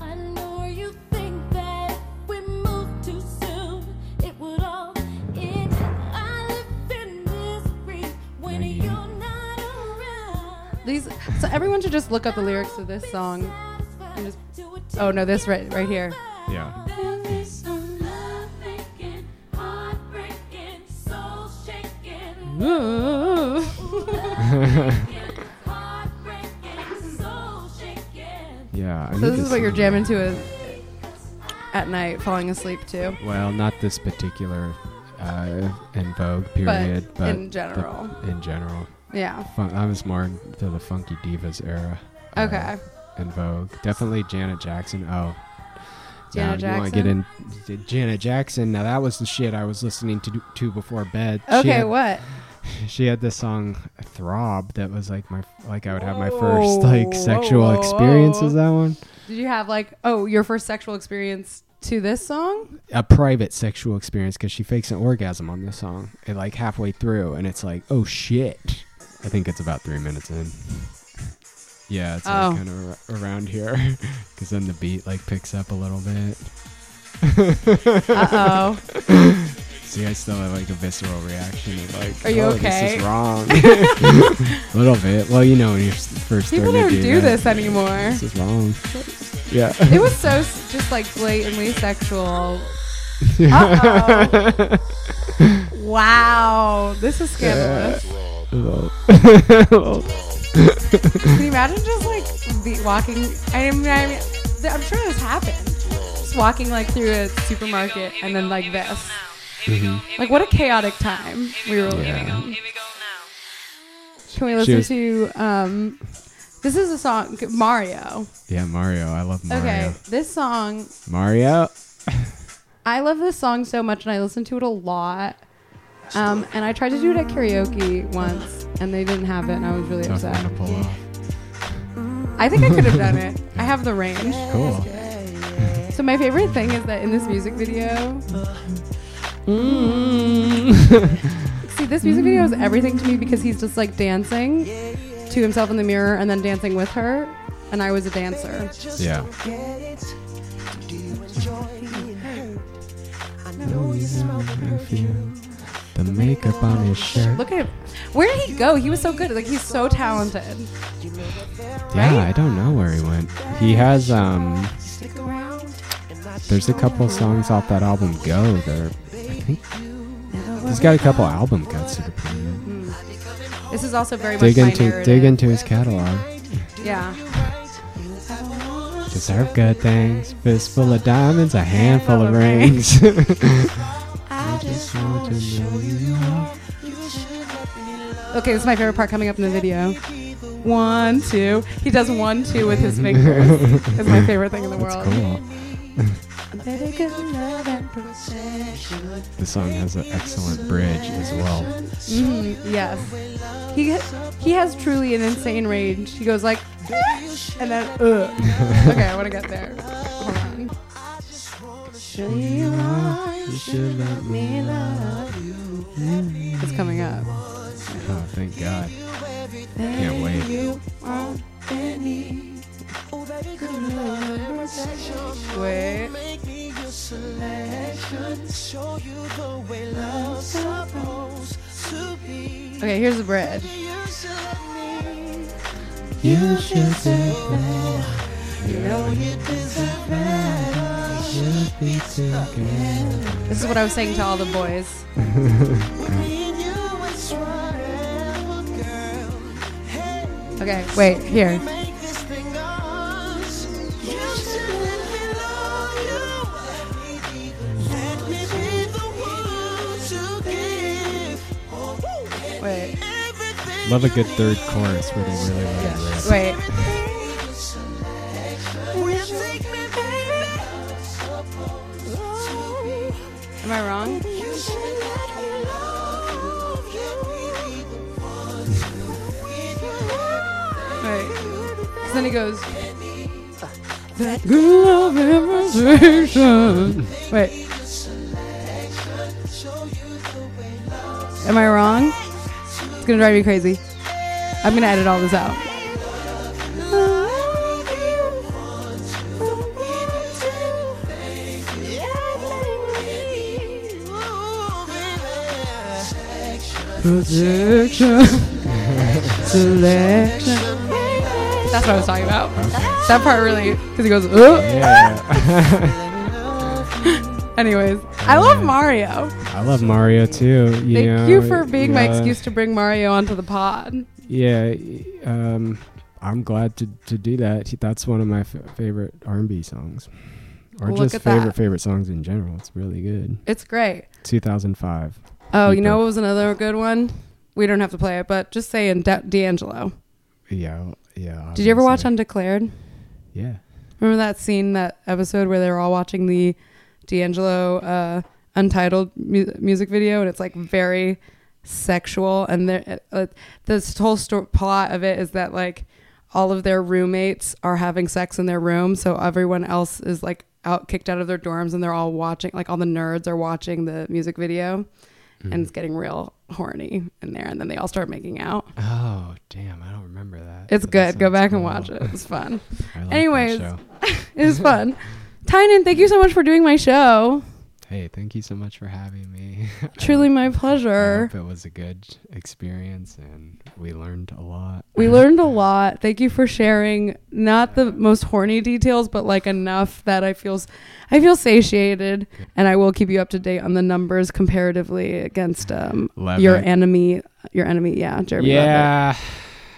I know you think that we moved too soon. It would all end. I live in misery when Maggie. you're not around. These so everyone should just look up the lyrics of this song. Just, oh no, this right right here. Yeah. Yeah. I So this is what you're jamming to at night, falling asleep to. Well, not this particular uh, En Vogue period, but, in general. the- in general. Yeah. Fun- I was more to the Funky Divas era. uh, Okay. En Vogue. Definitely Janet Jackson. Oh. Janet now, You want to get in Janet Jackson? Now that was the shit I was listening to to before bed. She Okay, had, what? She had this song "Throb" that was like my like I would have my first like Whoa, sexual whoa, experience. Is that one Did you have like oh your first sexual experience to this song? a private sexual experience? Because she fakes an orgasm on this song, and like halfway through, and it's like, oh shit! I think it's about three minutes in. Yeah, it's Oh. like kind of ar- around here, because then the beat like picks up a little bit. Uh oh. See, I still have like a visceral reaction of like, Are you oh, okay?" This is wrong. a little bit. Well, you know, when you're first People don't do that, this anymore. This is wrong. Yeah. It was so just like blatantly sexual. Wow, this is scandalous. Can you imagine just like be walking? I mean, I mean, I'm sure this happened. Just walking like through a supermarket and then like this. Like what a chaotic time we were living Yeah. in. Can we listen was- to? um This is a song Mario. yeah, Mario. I love Mario. Okay, this song Mario. I love this song so much and I listen to it a lot. Um, and I tried to do it at karaoke once. and they didn't have it, and I was really Tough one upset. to pull off. I think I could have done it. I have the range. Cool. So my favorite thing is that in this music video, see this music video is everything to me because he's just like dancing to himself in the mirror and then dancing with her, and I was a dancer. Yeah. The makeup on his shirt. Look at him. Where did he go? He was so good. Like he's so talented. Yeah, right? I don't know where he went. He has um. There's a couple songs off that album Go. There, I think he's got a couple album cuts that are pretty good. This is also very Dig into narrative. dig into his catalog. Yeah. Deserve good things. Fistful of diamonds, a handful of rings. I just want to know you are. Okay, this is my favorite part coming up in the video. One, two. He does one, two with his fingers. it's my favorite thing in the That's world. cool. Baby, good love and The song has an excellent bridge as well. Mhm, yes. He he has truly an insane range. He goes like, and then, ugh. okay, I want to get there. Hold on. You should let me It's coming up. Oh, thank God. Can't wait. Oh, wait. Make me your selection. Show you the way love's supposed to be. Okay, here's the bridge. You should let me. You should be You know you deserve better. Should be together. This is what I was saying to all the boys. Me and you, it's forever, girl. Hey, Okay, wait, here. make this thing ours. You should let me love you. Let me be the one to give Wait. Love a good third chorus where they really it rip. Wait. Am I wrong? 'Cause then he goes, Good love conversation. wait. Am I wrong? It's gonna drive me crazy. I'm gonna edit all this out. Projection. Selection. That's what I was talking about. That part really, because he goes, oh. Yeah. Anyways, I love Mario. I love Mario too. You Thank know, you for being my yeah, excuse to bring Mario onto the pod. Yeah, um, I'm glad to, to do that. That's one of my f- favorite R&B songs, or Look just favorite that. favorite songs in general. It's really good. It's great. 2005. Oh, you know what was another good one? We don't have to play it, but just saying D- D'Angelo. Yeah, yeah. Did you ever watch obviously. Undeclared? Yeah. Remember that scene, that episode where they were all watching the D'Angelo uh, Untitled mu- music video, and it's like very sexual, and there- uh, this whole sto- plot of it is that like all of their roommates are having sex in their room, so everyone else is like out kicked out of their dorms, and they're all watching, like all the nerds are watching the music video, Mm-hmm. and it's getting real horny in there, and then they all start making out. Oh, damn! I don't remember that. It's but that good. Go back and watch it. It's fun. Anyways. It was fun. Tynan, thank you so much for doing my show. Hey, thank you so much for having me. Truly my I pleasure. hope it was a good experience and we learned a lot. We learned a lot. Thank you for sharing not the most horny details, but like enough that I feel I feel satiated, and I will keep you up to date on the numbers comparatively against um, Love your enemy. Your enemy, yeah, Jeremy. Levick. Yeah.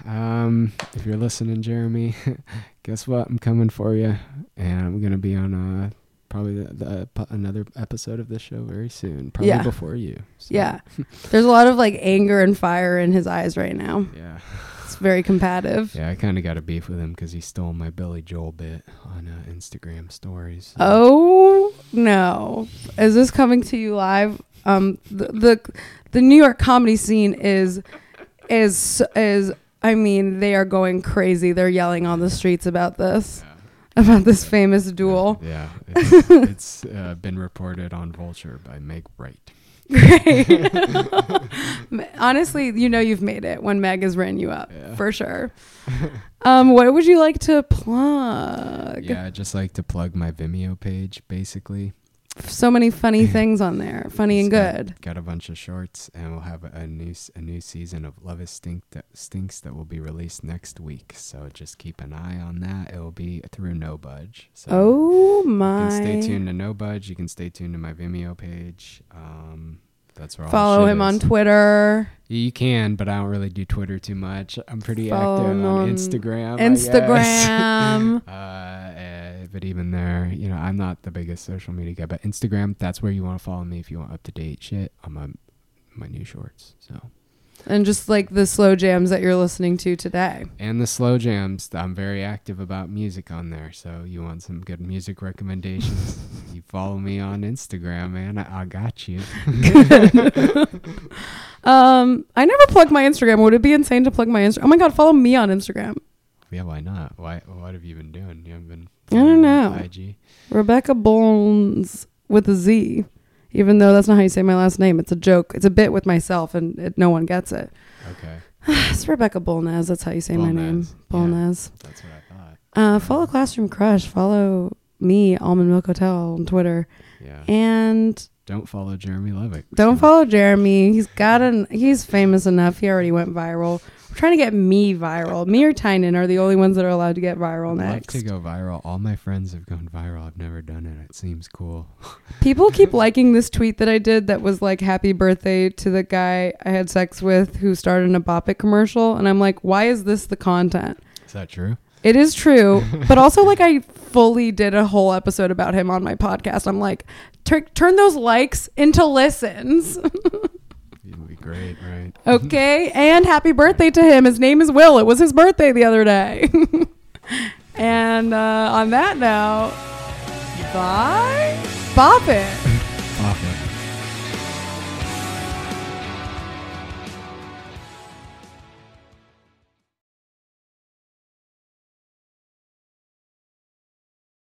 Um, if you're listening, Jeremy, guess what? I'm coming for you, and I'm gonna be on uh probably the, the ep- another episode of this show very soon. Probably Yeah. before you. So, yeah. There's a lot of like anger and fire in his eyes right now. Yeah. It's very combative. Yeah. I kind of got a beef with him because he stole my Billy Joel bit on uh, Instagram stories. Oh no! Is this coming to you live? Um, the the, the New York comedy scene is is is I mean, they are going crazy. They're yelling on the streets about this, about this famous duel. Yeah, it's, it's uh, been reported on Vulture by Meg Wright. Great. Honestly, you know you've made it when Meg has written you up Yeah. for sure. Um, what would you like to plug? Yeah, I just like to plug my Vimeo page, basically. So many funny things on there, funny and It's got- good. Got, a bunch of shorts, and we'll have a, new a new season of Love Is Stink that stinks that will be released next week. So just keep an eye on that. It will be through No Budge. So Oh you my! can stay tuned to No Budge. You can stay tuned to my Vimeo page. Um, that's where Follow him on. Twitter. You can, but I don't really do Twitter too much. I'm pretty Follow active on, on Instagram. Instagram. uh, eh, but even there, you know, I'm not the biggest social media guy. But Instagram, that's where you want to follow me if you want up to date shit on my my new shorts. So and just like the slow jams that you're listening to today. and the slow jams, I'm very active about music on there. So you want some good music recommendations? you follow me on Instagram, man. I, I got you. Um, I never plug my Instagram. Would it be insane to plug my Instagram? Oh my god, follow me on Instagram. yeah, why not? Why? What have you been doing? You haven't been. I don't know. IG. Rebecca Bones with a Z. Even though that's not how you say my last name, it's a joke. It's a bit with myself, and it, no one gets it. Okay, It's Rebecca Bolnaz. That's how you say my name, Bolnaz. yeah. that's what I thought. Uh, follow Classroom Crush. Follow me, Almond Milk Hotel, on Twitter, Yeah. and Don't follow Jeremy Levick. don't so- follow Jeremy. He's got an. He's famous enough. He already went viral. We're trying to get me viral. Me or Tynan are the only ones that are allowed to get viral next. I'd next. to go viral. All my friends have gone viral. I've never done it. It seems cool. People keep liking this tweet that I did that was like happy birthday to the guy I had sex with who started in a Bop It commercial. And I'm like, why is this the content? Is that true? It is true. but also, like, I fully did a whole episode about him on my podcast. I'm like, tur- turn those likes into listens. It would be great, right? okay. and happy birthday to him. His name is Will. It was his birthday the other day. and uh, on that note, bye. Bop it. Off it.